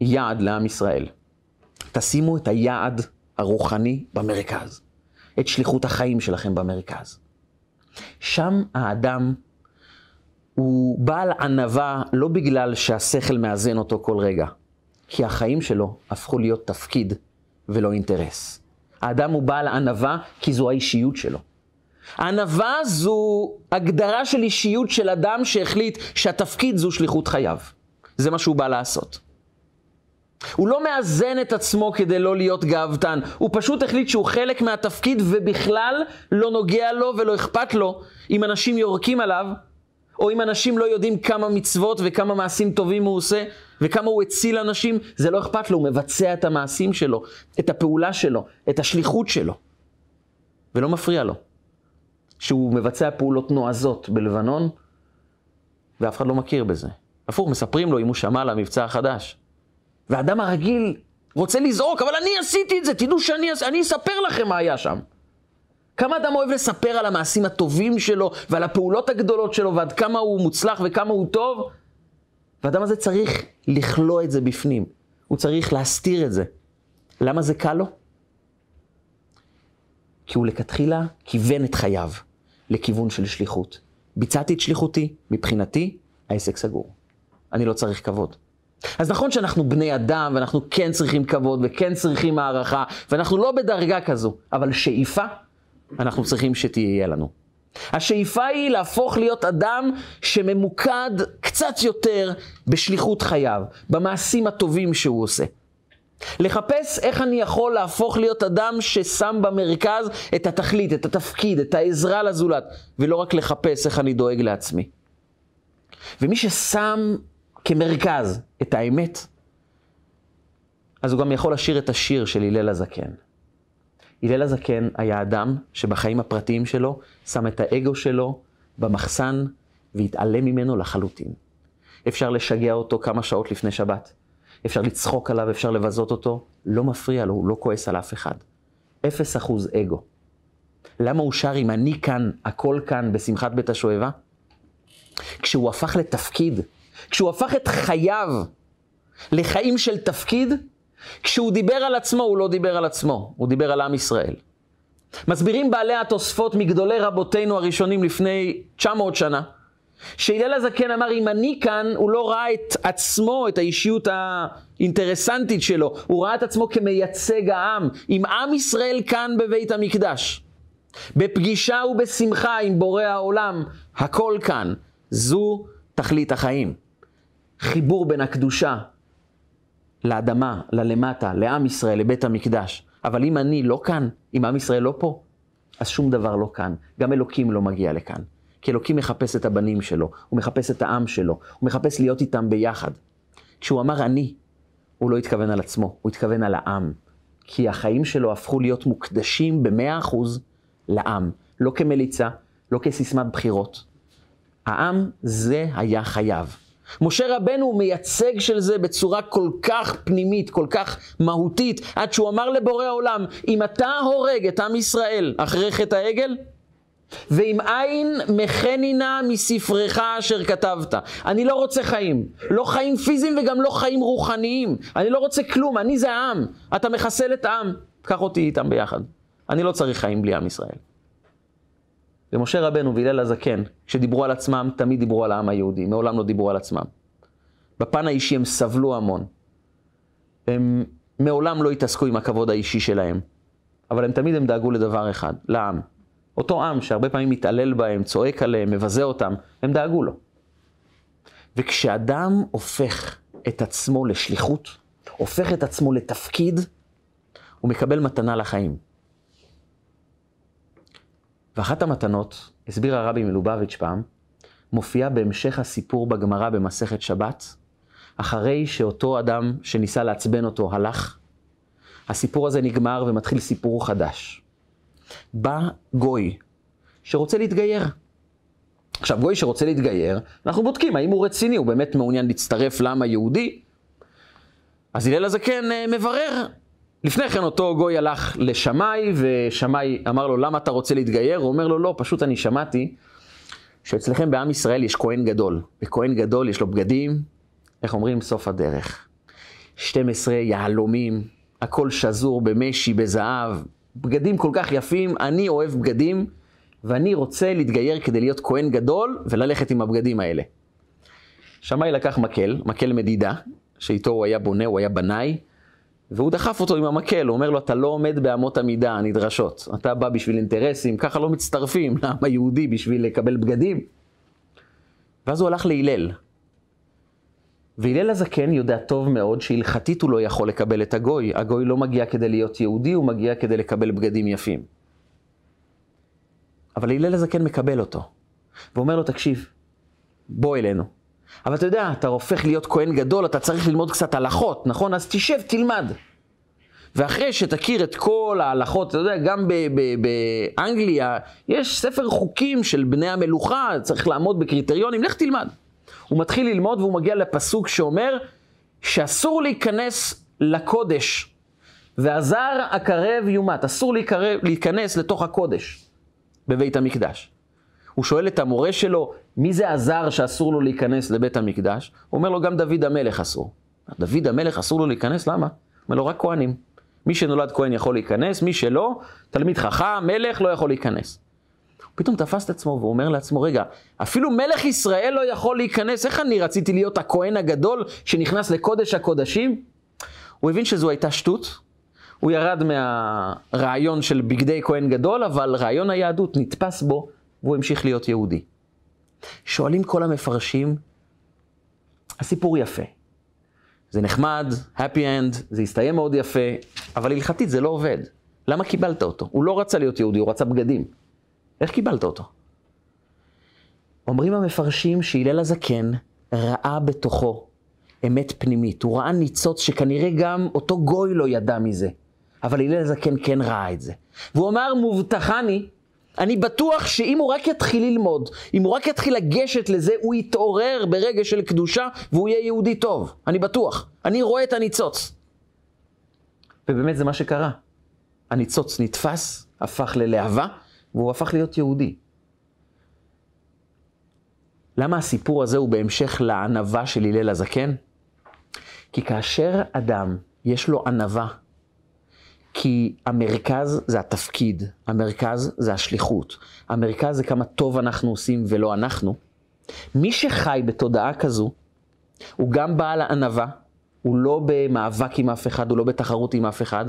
יעד לעם ישראל. תשימו את היעד הרוחני במרכז. את שליחות החיים שלכם במרכז. שם האדם הוא בעל ענווה לא בגלל שהשכל מאזן אותו כל רגע, כי החיים שלו הפכו להיות תפקיד ולא אינטרס. האדם הוא בעל ענווה כי זו האישיות שלו. ענווה זו הגדרה של אישיות של אדם שהחליט שהתפקיד זו שליחות חייו. זה מה שהוא בא לעשות. הוא לא מאזן את עצמו כדי לא להיות גאוותן, הוא פשוט החליט שהוא חלק מהתפקיד ובכלל לא נוגע לו ולא אכפת לו אם אנשים יורקים עליו, או אם אנשים לא יודעים כמה מצוות וכמה מעשים טובים הוא עושה, וכמה הוא הציל אנשים, זה לא אכפת לו, הוא מבצע את המעשים שלו, את הפעולה שלו, את השליחות שלו, ולא מפריע לו. שהוא מבצע פעולות נועזות בלבנון, ואף אחד לא מכיר בזה. הפוך, מספרים לו אם הוא שמע על המבצע החדש. והאדם הרגיל רוצה לזעוק, אבל אני עשיתי את זה, תדעו שאני אני אספר לכם מה היה שם. כמה אדם אוהב לספר על המעשים הטובים שלו ועל הפעולות הגדולות שלו ועד כמה הוא מוצלח וכמה הוא טוב? והאדם הזה צריך לכלוא את זה בפנים. הוא צריך להסתיר את זה. למה זה קל לו? כי הוא לכתחילה כיוון את חייו לכיוון של שליחות. ביצעתי את שליחותי, מבחינתי, העסק סגור. אני לא צריך כבוד. אז נכון שאנחנו בני אדם, ואנחנו כן צריכים כבוד, וכן צריכים הערכה, ואנחנו לא בדרגה כזו, אבל שאיפה, אנחנו צריכים שתהיה לנו. השאיפה היא להפוך להיות אדם שממוקד קצת יותר בשליחות חייו, במעשים הטובים שהוא עושה. לחפש איך אני יכול להפוך להיות אדם ששם במרכז את התכלית, את התפקיד, את העזרה לזולת, ולא רק לחפש איך אני דואג לעצמי. ומי ששם כמרכז את האמת, אז הוא גם יכול לשיר את השיר של הלל הזקן. הלל הזקן היה אדם שבחיים הפרטיים שלו שם את האגו שלו במחסן והתעלם ממנו לחלוטין. אפשר לשגע אותו כמה שעות לפני שבת, אפשר לצחוק עליו, אפשר לבזות אותו, לא מפריע לו, הוא לא כועס על אף אחד. אפס אחוז אגו. למה הוא שר אם אני כאן, הכל כאן, בשמחת בית השואבה? כשהוא הפך לתפקיד, כשהוא הפך את חייו לחיים של תפקיד, כשהוא דיבר על עצמו, הוא לא דיבר על עצמו, הוא דיבר על עם ישראל. מסבירים בעלי התוספות מגדולי רבותינו הראשונים לפני 900 שנה, שהלל הזקן אמר, אם אני כאן, הוא לא ראה את עצמו, את האישיות האינטרסנטית שלו, הוא ראה את עצמו כמייצג העם. אם עם ישראל כאן בבית המקדש, בפגישה ובשמחה עם בורא העולם, הכל כאן. זו תכלית החיים. חיבור בין הקדושה לאדמה, ללמטה, לעם ישראל, לבית המקדש. אבל אם אני לא כאן, אם עם ישראל לא פה, אז שום דבר לא כאן. גם אלוקים לא מגיע לכאן. כי אלוקים מחפש את הבנים שלו, הוא מחפש את העם שלו, הוא מחפש להיות איתם ביחד. כשהוא אמר אני, הוא לא התכוון על עצמו, הוא התכוון על העם. כי החיים שלו הפכו להיות מוקדשים במאה אחוז לעם. לא כמליצה, לא כסיסמת בחירות. העם זה היה חייו. משה רבנו מייצג של זה בצורה כל כך פנימית, כל כך מהותית, עד שהוא אמר לבורא העולם, אם אתה הורג את עם ישראל אחרי חטא העגל, ואם אין מחני נא מספרך אשר כתבת. אני לא רוצה חיים. לא חיים פיזיים וגם לא חיים רוחניים. אני לא רוצה כלום, אני זה העם. אתה מחסל את העם, קח אותי איתם ביחד. אני לא צריך חיים בלי עם ישראל. ומשה רבנו והלל הזקן, כשדיברו על עצמם, תמיד דיברו על העם היהודי, מעולם לא דיברו על עצמם. בפן האישי הם סבלו המון. הם מעולם לא התעסקו עם הכבוד האישי שלהם. אבל הם תמיד הם דאגו לדבר אחד, לעם. אותו עם שהרבה פעמים מתעלל בהם, צועק עליהם, מבזה אותם, הם דאגו לו. וכשאדם הופך את עצמו לשליחות, הופך את עצמו לתפקיד, הוא מקבל מתנה לחיים. ואחת המתנות, הסביר הרבי מלובביץ' פעם, מופיעה בהמשך הסיפור בגמרא במסכת שבת, אחרי שאותו אדם שניסה לעצבן אותו הלך, הסיפור הזה נגמר ומתחיל סיפור חדש. בא גוי שרוצה להתגייר. עכשיו, גוי שרוצה להתגייר, אנחנו בודקים האם הוא רציני, הוא באמת מעוניין להצטרף לעם היהודי. אז הלל הזקן אה, מברר. לפני כן אותו גוי הלך לשמאי, ושמאי אמר לו, למה אתה רוצה להתגייר? הוא אומר לו, לא, פשוט אני שמעתי שאצלכם בעם ישראל יש כהן גדול. וכהן גדול יש לו בגדים, איך אומרים? סוף הדרך. 12 יהלומים, הכל שזור במשי, בזהב, בגדים כל כך יפים, אני אוהב בגדים, ואני רוצה להתגייר כדי להיות כהן גדול וללכת עם הבגדים האלה. שמאי לקח מקל, מקל מדידה, שאיתו הוא היה בונה, הוא היה בנאי, והוא דחף אותו עם המקל, הוא אומר לו, אתה לא עומד באמות המידה הנדרשות. אתה בא בשביל אינטרסים, ככה לא מצטרפים (laughs) לעם היהודי בשביל לקבל בגדים. ואז הוא הלך להלל. והלל הזקן יודע טוב מאוד שהלכתית הוא לא יכול לקבל את הגוי. הגוי לא מגיע כדי להיות יהודי, הוא מגיע כדי לקבל בגדים יפים. אבל הלל הזקן מקבל אותו, ואומר לו, תקשיב, בוא אלינו. אבל אתה יודע, אתה הופך להיות כהן גדול, אתה צריך ללמוד קצת הלכות, נכון? אז תשב, תלמד. ואחרי שתכיר את כל ההלכות, אתה יודע, גם באנגליה יש ספר חוקים של בני המלוכה, צריך לעמוד בקריטריונים, לך תלמד. הוא מתחיל ללמוד והוא מגיע לפסוק שאומר שאסור להיכנס לקודש, והזר הקרב יומת, אסור להיכנס לתוך הקודש בבית המקדש. הוא שואל את המורה שלו, מי זה הזר שאסור לו להיכנס לבית המקדש? הוא אומר לו, גם דוד המלך אסור. דוד המלך אסור לו להיכנס, למה? הוא אומר לו, רק כהנים. מי שנולד כהן יכול להיכנס, מי שלא, תלמיד חכם, מלך, לא יכול להיכנס. פתאום תפס את עצמו ואומר לעצמו, רגע, אפילו מלך ישראל לא יכול להיכנס, איך אני רציתי להיות הכהן הגדול שנכנס לקודש הקודשים? הוא הבין שזו הייתה שטות, הוא ירד מהרעיון של בגדי כהן גדול, אבל רעיון היהדות נתפס בו, והוא המשיך להיות יהודי. שואלים כל המפרשים, הסיפור יפה. זה נחמד, happy end, זה הסתיים מאוד יפה, אבל הלכתית זה לא עובד. למה קיבלת אותו? הוא לא רצה להיות יהודי, הוא רצה בגדים. איך קיבלת אותו? אומרים המפרשים שהלל הזקן ראה בתוכו אמת פנימית. הוא ראה ניצוץ שכנראה גם אותו גוי לא ידע מזה. אבל הלל הזקן כן ראה את זה. והוא אמר, מובטחני, אני בטוח שאם הוא רק יתחיל ללמוד, אם הוא רק יתחיל לגשת לזה, הוא יתעורר ברגע של קדושה והוא יהיה יהודי טוב. אני בטוח. אני רואה את הניצוץ. ובאמת זה מה שקרה. הניצוץ נתפס, הפך ללהבה, והוא הפך להיות יהודי. למה הסיפור הזה הוא בהמשך לענווה של הלל הזקן? כי כאשר אדם יש לו ענווה, כי המרכז זה התפקיד, המרכז זה השליחות, המרכז זה כמה טוב אנחנו עושים ולא אנחנו, מי שחי בתודעה כזו, הוא גם בעל הענווה, הוא לא במאבק עם אף אחד, הוא לא בתחרות עם אף אחד,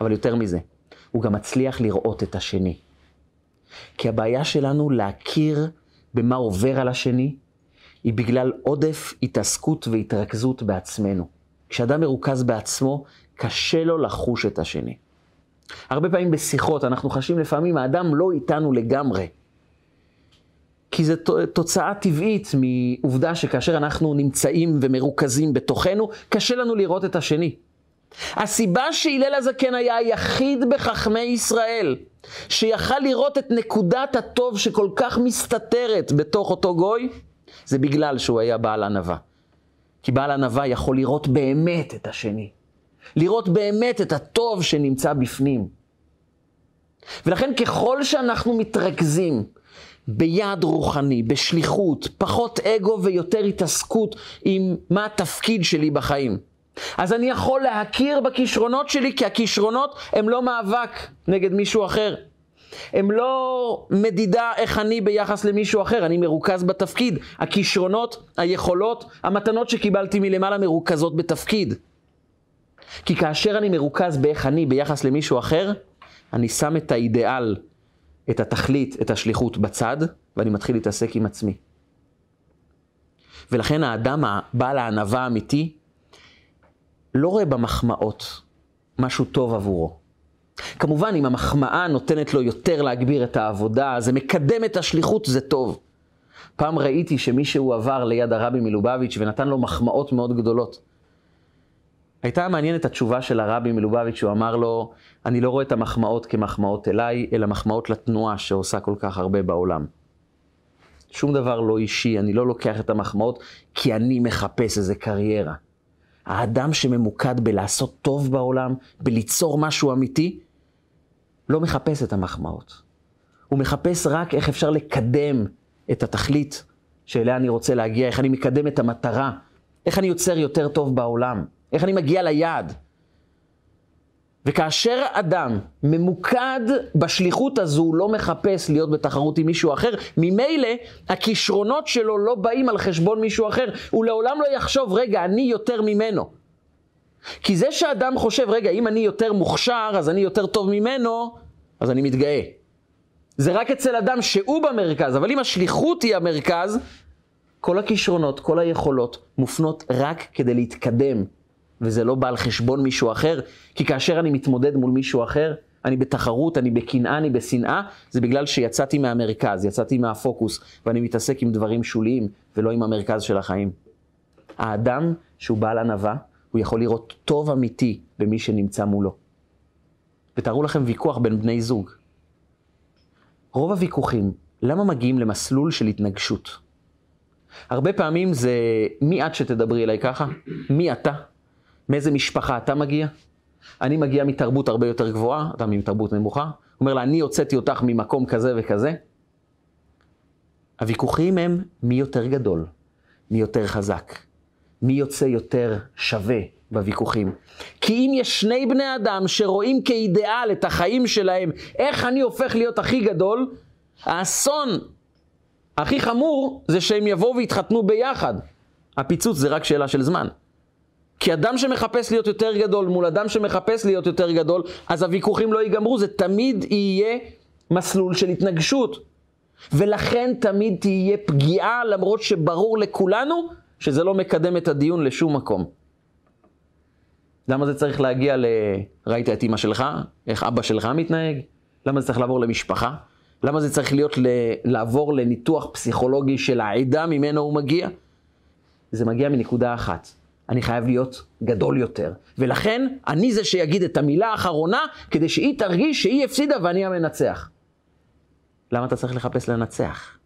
אבל יותר מזה, הוא גם מצליח לראות את השני. כי הבעיה שלנו להכיר במה עובר על השני, היא בגלל עודף התעסקות והתרכזות בעצמנו. כשאדם מרוכז בעצמו, קשה לו לחוש את השני. הרבה פעמים בשיחות אנחנו חשים לפעמים האדם לא איתנו לגמרי. כי זו תוצאה טבעית מעובדה שכאשר אנחנו נמצאים ומרוכזים בתוכנו, קשה לנו לראות את השני. הסיבה שהלל הזקן היה היחיד בחכמי ישראל, שיכל לראות את נקודת הטוב שכל כך מסתתרת בתוך אותו גוי, זה בגלל שהוא היה בעל ענווה. כי בעל ענווה יכול לראות באמת את השני. לראות באמת את הטוב שנמצא בפנים. ולכן ככל שאנחנו מתרכזים ביעד רוחני, בשליחות, פחות אגו ויותר התעסקות עם מה התפקיד שלי בחיים. אז אני יכול להכיר בכישרונות שלי, כי הכישרונות הם לא מאבק נגד מישהו אחר. הם לא מדידה איך אני ביחס למישהו אחר, אני מרוכז בתפקיד. הכישרונות, היכולות, המתנות שקיבלתי מלמעלה מרוכזות בתפקיד. כי כאשר אני מרוכז באיך אני ביחס למישהו אחר, אני שם את האידיאל, את התכלית, את השליחות בצד, ואני מתחיל להתעסק עם עצמי. ולכן האדם, בעל הענווה האמיתי, לא רואה במחמאות משהו טוב עבורו. כמובן, אם המחמאה נותנת לו יותר להגביר את העבודה, זה מקדם את השליחות, זה טוב. פעם ראיתי שמישהו עבר ליד הרבי מלובביץ' ונתן לו מחמאות מאוד גדולות. הייתה מעניינת התשובה של הרבי מלובביץ', הוא אמר לו, אני לא רואה את המחמאות כמחמאות אליי, אלא מחמאות לתנועה שעושה כל כך הרבה בעולם. שום דבר לא אישי, אני לא לוקח את המחמאות כי אני מחפש איזה קריירה. האדם שממוקד בלעשות טוב בעולם, בליצור משהו אמיתי, לא מחפש את המחמאות. הוא מחפש רק איך אפשר לקדם את התכלית שאליה אני רוצה להגיע, איך אני מקדם את המטרה, איך אני יוצר יותר טוב בעולם, איך אני מגיע ליעד. וכאשר אדם ממוקד בשליחות הזו, הוא לא מחפש להיות בתחרות עם מישהו אחר, ממילא הכישרונות שלו לא באים על חשבון מישהו אחר. הוא לעולם לא יחשוב, רגע, אני יותר ממנו. כי זה שאדם חושב, רגע, אם אני יותר מוכשר, אז אני יותר טוב ממנו, אז אני מתגאה. זה רק אצל אדם שהוא במרכז, אבל אם השליחות היא המרכז, כל הכישרונות, כל היכולות מופנות רק כדי להתקדם, וזה לא בא על חשבון מישהו אחר, כי כאשר אני מתמודד מול מישהו אחר, אני בתחרות, אני בקנאה, אני בשנאה, זה בגלל שיצאתי מהמרכז, יצאתי מהפוקוס, ואני מתעסק עם דברים שוליים, ולא עם המרכז של החיים. האדם שהוא בעל ענווה, הוא יכול לראות טוב אמיתי במי שנמצא מולו. ותארו לכם ויכוח בין בני זוג. רוב הוויכוחים, למה מגיעים למסלול של התנגשות? הרבה פעמים זה מי את שתדברי אליי ככה? מי אתה? מאיזה משפחה אתה מגיע? אני מגיע מתרבות הרבה יותר גבוהה, אתה מתרבות נמוכה. הוא אומר לה, אני הוצאתי אותך ממקום כזה וכזה. הוויכוחים הם מי יותר גדול, מי יותר חזק, מי יוצא יותר שווה בוויכוחים. כי אם יש שני בני אדם שרואים כאידיאל את החיים שלהם, איך אני הופך להיות הכי גדול, האסון הכי חמור זה שהם יבואו ויתחתנו ביחד. הפיצוץ זה רק שאלה של זמן. כי אדם שמחפש להיות יותר גדול מול אדם שמחפש להיות יותר גדול, אז הוויכוחים לא ייגמרו, זה תמיד יהיה מסלול של התנגשות. ולכן תמיד תהיה פגיעה, למרות שברור לכולנו שזה לא מקדם את הדיון לשום מקום. למה זה צריך להגיע ל... ראית את אימא שלך? איך אבא שלך מתנהג? למה זה צריך לעבור למשפחה? למה זה צריך להיות ל... לעבור לניתוח פסיכולוגי של העדה ממנו הוא מגיע? זה מגיע מנקודה אחת. אני חייב להיות גדול יותר. ולכן, אני זה שיגיד את המילה האחרונה, כדי שהיא תרגיש שהיא הפסידה ואני המנצח. למה אתה צריך לחפש לנצח?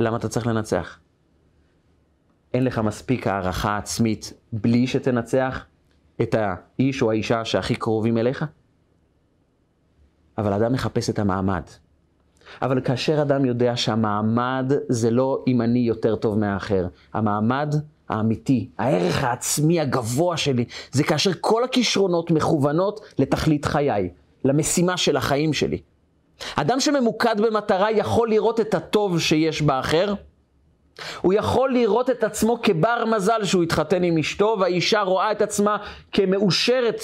למה אתה צריך לנצח? אין לך מספיק הערכה עצמית בלי שתנצח את האיש או האישה שהכי קרובים אליך? אבל אדם מחפש את המעמד. אבל כאשר אדם יודע שהמעמד זה לא אם אני יותר טוב מהאחר, המעמד האמיתי, הערך העצמי הגבוה שלי, זה כאשר כל הכישרונות מכוונות לתכלית חיי, למשימה של החיים שלי. אדם שממוקד במטרה יכול לראות את הטוב שיש באחר, הוא יכול לראות את עצמו כבר מזל שהוא התחתן עם אשתו, והאישה רואה את עצמה כמאושרת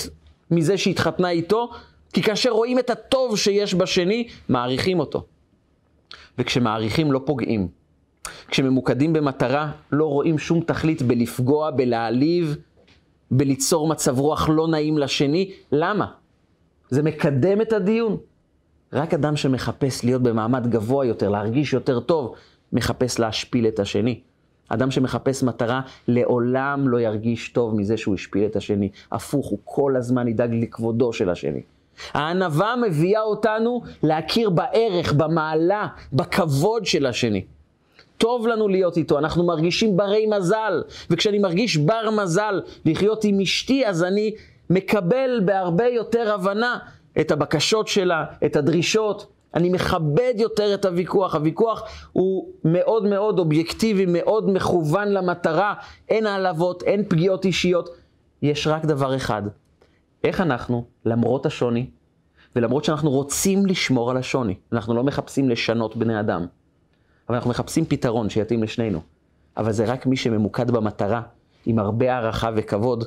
מזה שהתחתנה איתו, כי כאשר רואים את הטוב שיש בשני, מעריכים אותו. וכשמעריכים לא פוגעים. כשממוקדים במטרה, לא רואים שום תכלית בלפגוע, בלהעליב, בליצור מצב רוח לא נעים לשני. למה? זה מקדם את הדיון. רק אדם שמחפש להיות במעמד גבוה יותר, להרגיש יותר טוב, מחפש להשפיל את השני. אדם שמחפש מטרה לעולם לא ירגיש טוב מזה שהוא השפיל את השני. הפוך, הוא כל הזמן ידאג לכבודו של השני. הענווה מביאה אותנו להכיר בערך, במעלה, בכבוד של השני. טוב לנו להיות איתו, אנחנו מרגישים ברי מזל, וכשאני מרגיש בר מזל לחיות עם אשתי, אז אני מקבל בהרבה יותר הבנה את הבקשות שלה, את הדרישות, אני מכבד יותר את הוויכוח. הוויכוח הוא מאוד מאוד אובייקטיבי, מאוד מכוון למטרה, אין העלבות, אין פגיעות אישיות. יש רק דבר אחד, איך אנחנו, למרות השוני, ולמרות שאנחנו רוצים לשמור על השוני, אנחנו לא מחפשים לשנות בני אדם, אבל אנחנו מחפשים פתרון שיתאים לשנינו. אבל זה רק מי שממוקד במטרה, עם הרבה הערכה וכבוד,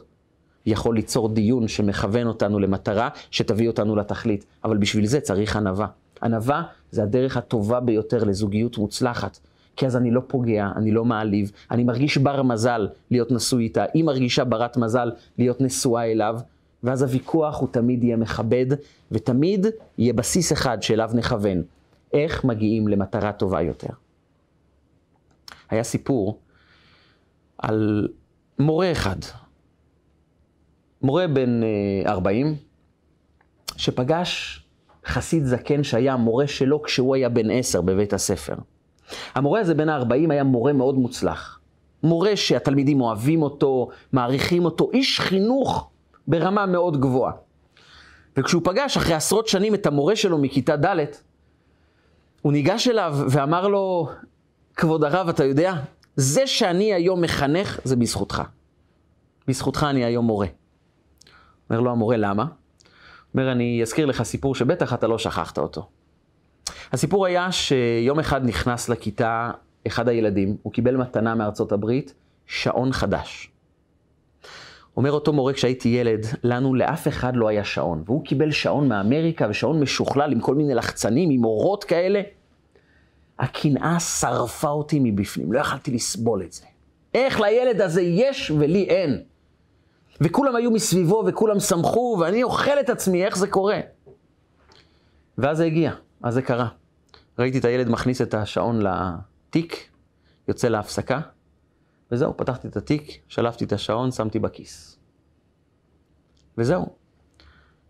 יכול ליצור דיון שמכוון אותנו למטרה, שתביא אותנו לתכלית. אבל בשביל זה צריך ענווה. ענווה זה הדרך הטובה ביותר לזוגיות מוצלחת. כי אז אני לא פוגע, אני לא מעליב, אני מרגיש בר מזל להיות נשוי איתה, היא מרגישה ברת מזל להיות נשואה אליו, ואז הוויכוח הוא תמיד יהיה מכבד, ותמיד יהיה בסיס אחד שאליו נכוון. איך מגיעים למטרה טובה יותר. היה סיפור על מורה אחד, מורה בן 40, אה, שפגש חסיד זקן שהיה המורה שלו כשהוא היה בן 10 בבית הספר. המורה הזה בן ה-40 היה מורה מאוד מוצלח. מורה שהתלמידים אוהבים אותו, מעריכים אותו, איש חינוך ברמה מאוד גבוהה. וכשהוא פגש אחרי עשרות שנים את המורה שלו מכיתה ד', הוא ניגש אליו ואמר לו, כבוד הרב, אתה יודע, זה שאני היום מחנך זה בזכותך. בזכותך אני היום מורה. אומר לו המורה, למה? אומר, אני אזכיר לך סיפור שבטח אתה לא שכחת אותו. הסיפור היה שיום אחד נכנס לכיתה אחד הילדים, הוא קיבל מתנה מארצות הברית, שעון חדש. אומר אותו מורה, כשהייתי ילד, לנו לאף אחד לא היה שעון. והוא קיבל שעון מאמריקה ושעון משוכלל עם כל מיני לחצנים, עם אורות כאלה. הקנאה שרפה אותי מבפנים, לא יכלתי לסבול את זה. איך לילד הזה יש ולי אין? וכולם היו מסביבו וכולם שמחו, ואני אוכל את עצמי, איך זה קורה? ואז זה הגיע, אז זה קרה. ראיתי את הילד מכניס את השעון לתיק, יוצא להפסקה, וזהו, פתחתי את התיק, שלפתי את השעון, שמתי בכיס. וזהו.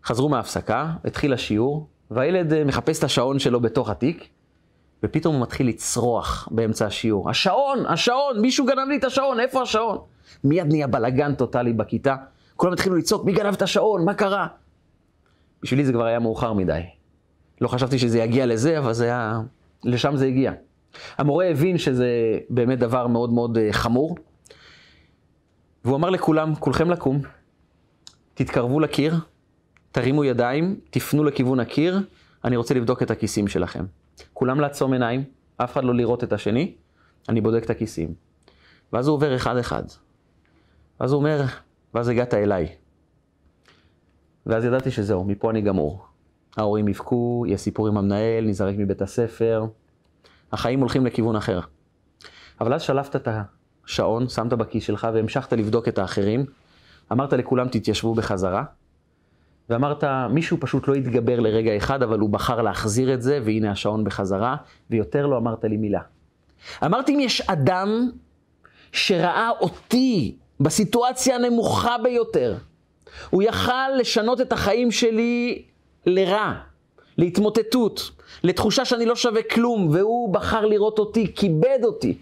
חזרו מההפסקה, התחיל השיעור, והילד אה, מחפש את השעון שלו בתוך התיק, ופתאום הוא מתחיל לצרוח באמצע השיעור. השעון, השעון, מישהו גנב לי את השעון, איפה השעון? מיד נהיה בלאגן טוטאלי בכיתה, כולם התחילו לצעוק, מי גנב את השעון, מה קרה? בשבילי זה כבר היה מאוחר מדי. לא חשבתי שזה יגיע לזה, אבל זה היה... לשם זה הגיע. המורה הבין שזה באמת דבר מאוד מאוד אה, חמור, והוא אמר לכולם, כולכם לקום, תתקרבו לקיר, תרימו ידיים, תפנו לכיוון הקיר, אני רוצה לבדוק את הכיסים שלכם. כולם לעצום עיניים, אף אחד לא לראות את השני, אני בודק את הכיסים. ואז הוא עובר אחד-אחד. ואז הוא אומר, ואז הגעת אליי. ואז ידעתי שזהו, מפה אני גמור. ההורים יבכו, יהיה סיפור עם המנהל, נזרק מבית הספר. החיים הולכים לכיוון אחר. אבל אז שלפת את השעון, שמת בכיס שלך והמשכת לבדוק את האחרים. אמרת לכולם, תתיישבו בחזרה. ואמרת, מישהו פשוט לא התגבר לרגע אחד, אבל הוא בחר להחזיר את זה, והנה השעון בחזרה, ויותר לא אמרת לי מילה. אמרתי, אם יש אדם שראה אותי בסיטואציה הנמוכה ביותר, הוא יכל לשנות את החיים שלי לרע, להתמוטטות, לתחושה שאני לא שווה כלום, והוא בחר לראות אותי, כיבד אותי,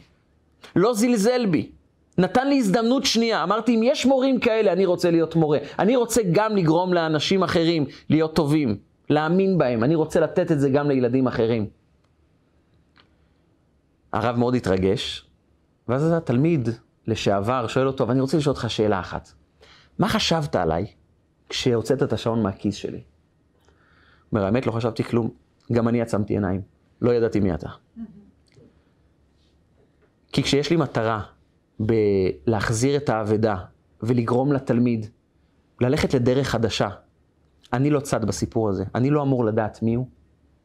לא זלזל בי. נתן לי הזדמנות שנייה, אמרתי, אם יש מורים כאלה, אני רוצה להיות מורה. אני רוצה גם לגרום לאנשים אחרים להיות טובים, להאמין בהם. אני רוצה לתת את זה גם לילדים אחרים. הרב מאוד התרגש, ואז התלמיד לשעבר שואל אותו, ואני רוצה לשאול אותך שאלה אחת. מה חשבת עליי כשהוצאת את השעון מהכיס שלי? אומר, האמת, לא חשבתי כלום. גם אני עצמתי עיניים. לא ידעתי מי אתה. כי כשיש לי מטרה בלהחזיר את האבדה ולגרום לתלמיד ללכת לדרך חדשה. אני לא צד בסיפור הזה, אני לא אמור לדעת מי הוא,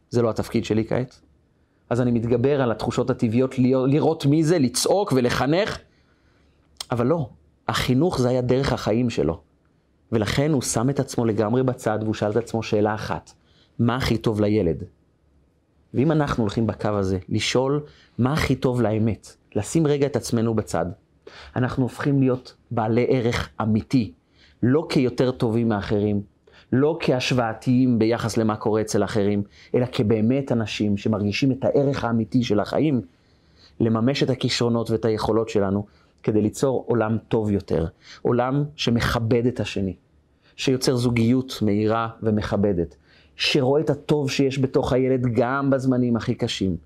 זה לא התפקיד שלי כעת. אז אני מתגבר על התחושות הטבעיות לראות מי זה, לצעוק ולחנך, אבל לא, החינוך זה היה דרך החיים שלו. ולכן הוא שם את עצמו לגמרי בצד והוא שאל את עצמו שאלה אחת, מה הכי טוב לילד? ואם אנחנו הולכים בקו הזה, לשאול מה הכי טוב לאמת, לשים רגע את עצמנו בצד, אנחנו הופכים להיות בעלי ערך אמיתי, לא כיותר טובים מאחרים, לא כהשוואתיים ביחס למה קורה אצל אחרים, אלא כבאמת אנשים שמרגישים את הערך האמיתי של החיים, לממש את הכישרונות ואת היכולות שלנו, כדי ליצור עולם טוב יותר, עולם שמכבד את השני, שיוצר זוגיות מהירה ומכבדת, שרואה את הטוב שיש בתוך הילד גם בזמנים הכי קשים,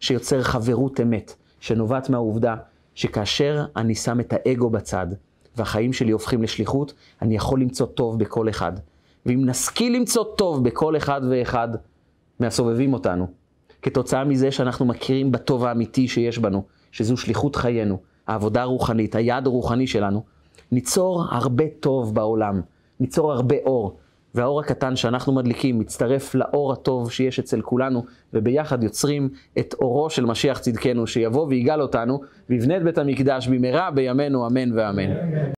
שיוצר חברות אמת, שנובעת מהעובדה שכאשר אני שם את האגו בצד, והחיים שלי הופכים לשליחות, אני יכול למצוא טוב בכל אחד. ואם נשכיל למצוא טוב בכל אחד ואחד מהסובבים אותנו, כתוצאה מזה שאנחנו מכירים בטוב האמיתי שיש בנו, שזו שליחות חיינו, העבודה הרוחנית, היעד הרוחני שלנו, ניצור הרבה טוב בעולם, ניצור הרבה אור. והאור הקטן שאנחנו מדליקים מצטרף לאור הטוב שיש אצל כולנו, וביחד יוצרים את אורו של משיח צדקנו, שיבוא ויגאל אותנו, ויבנה את בית המקדש במהרה בימינו, אמן ואמן.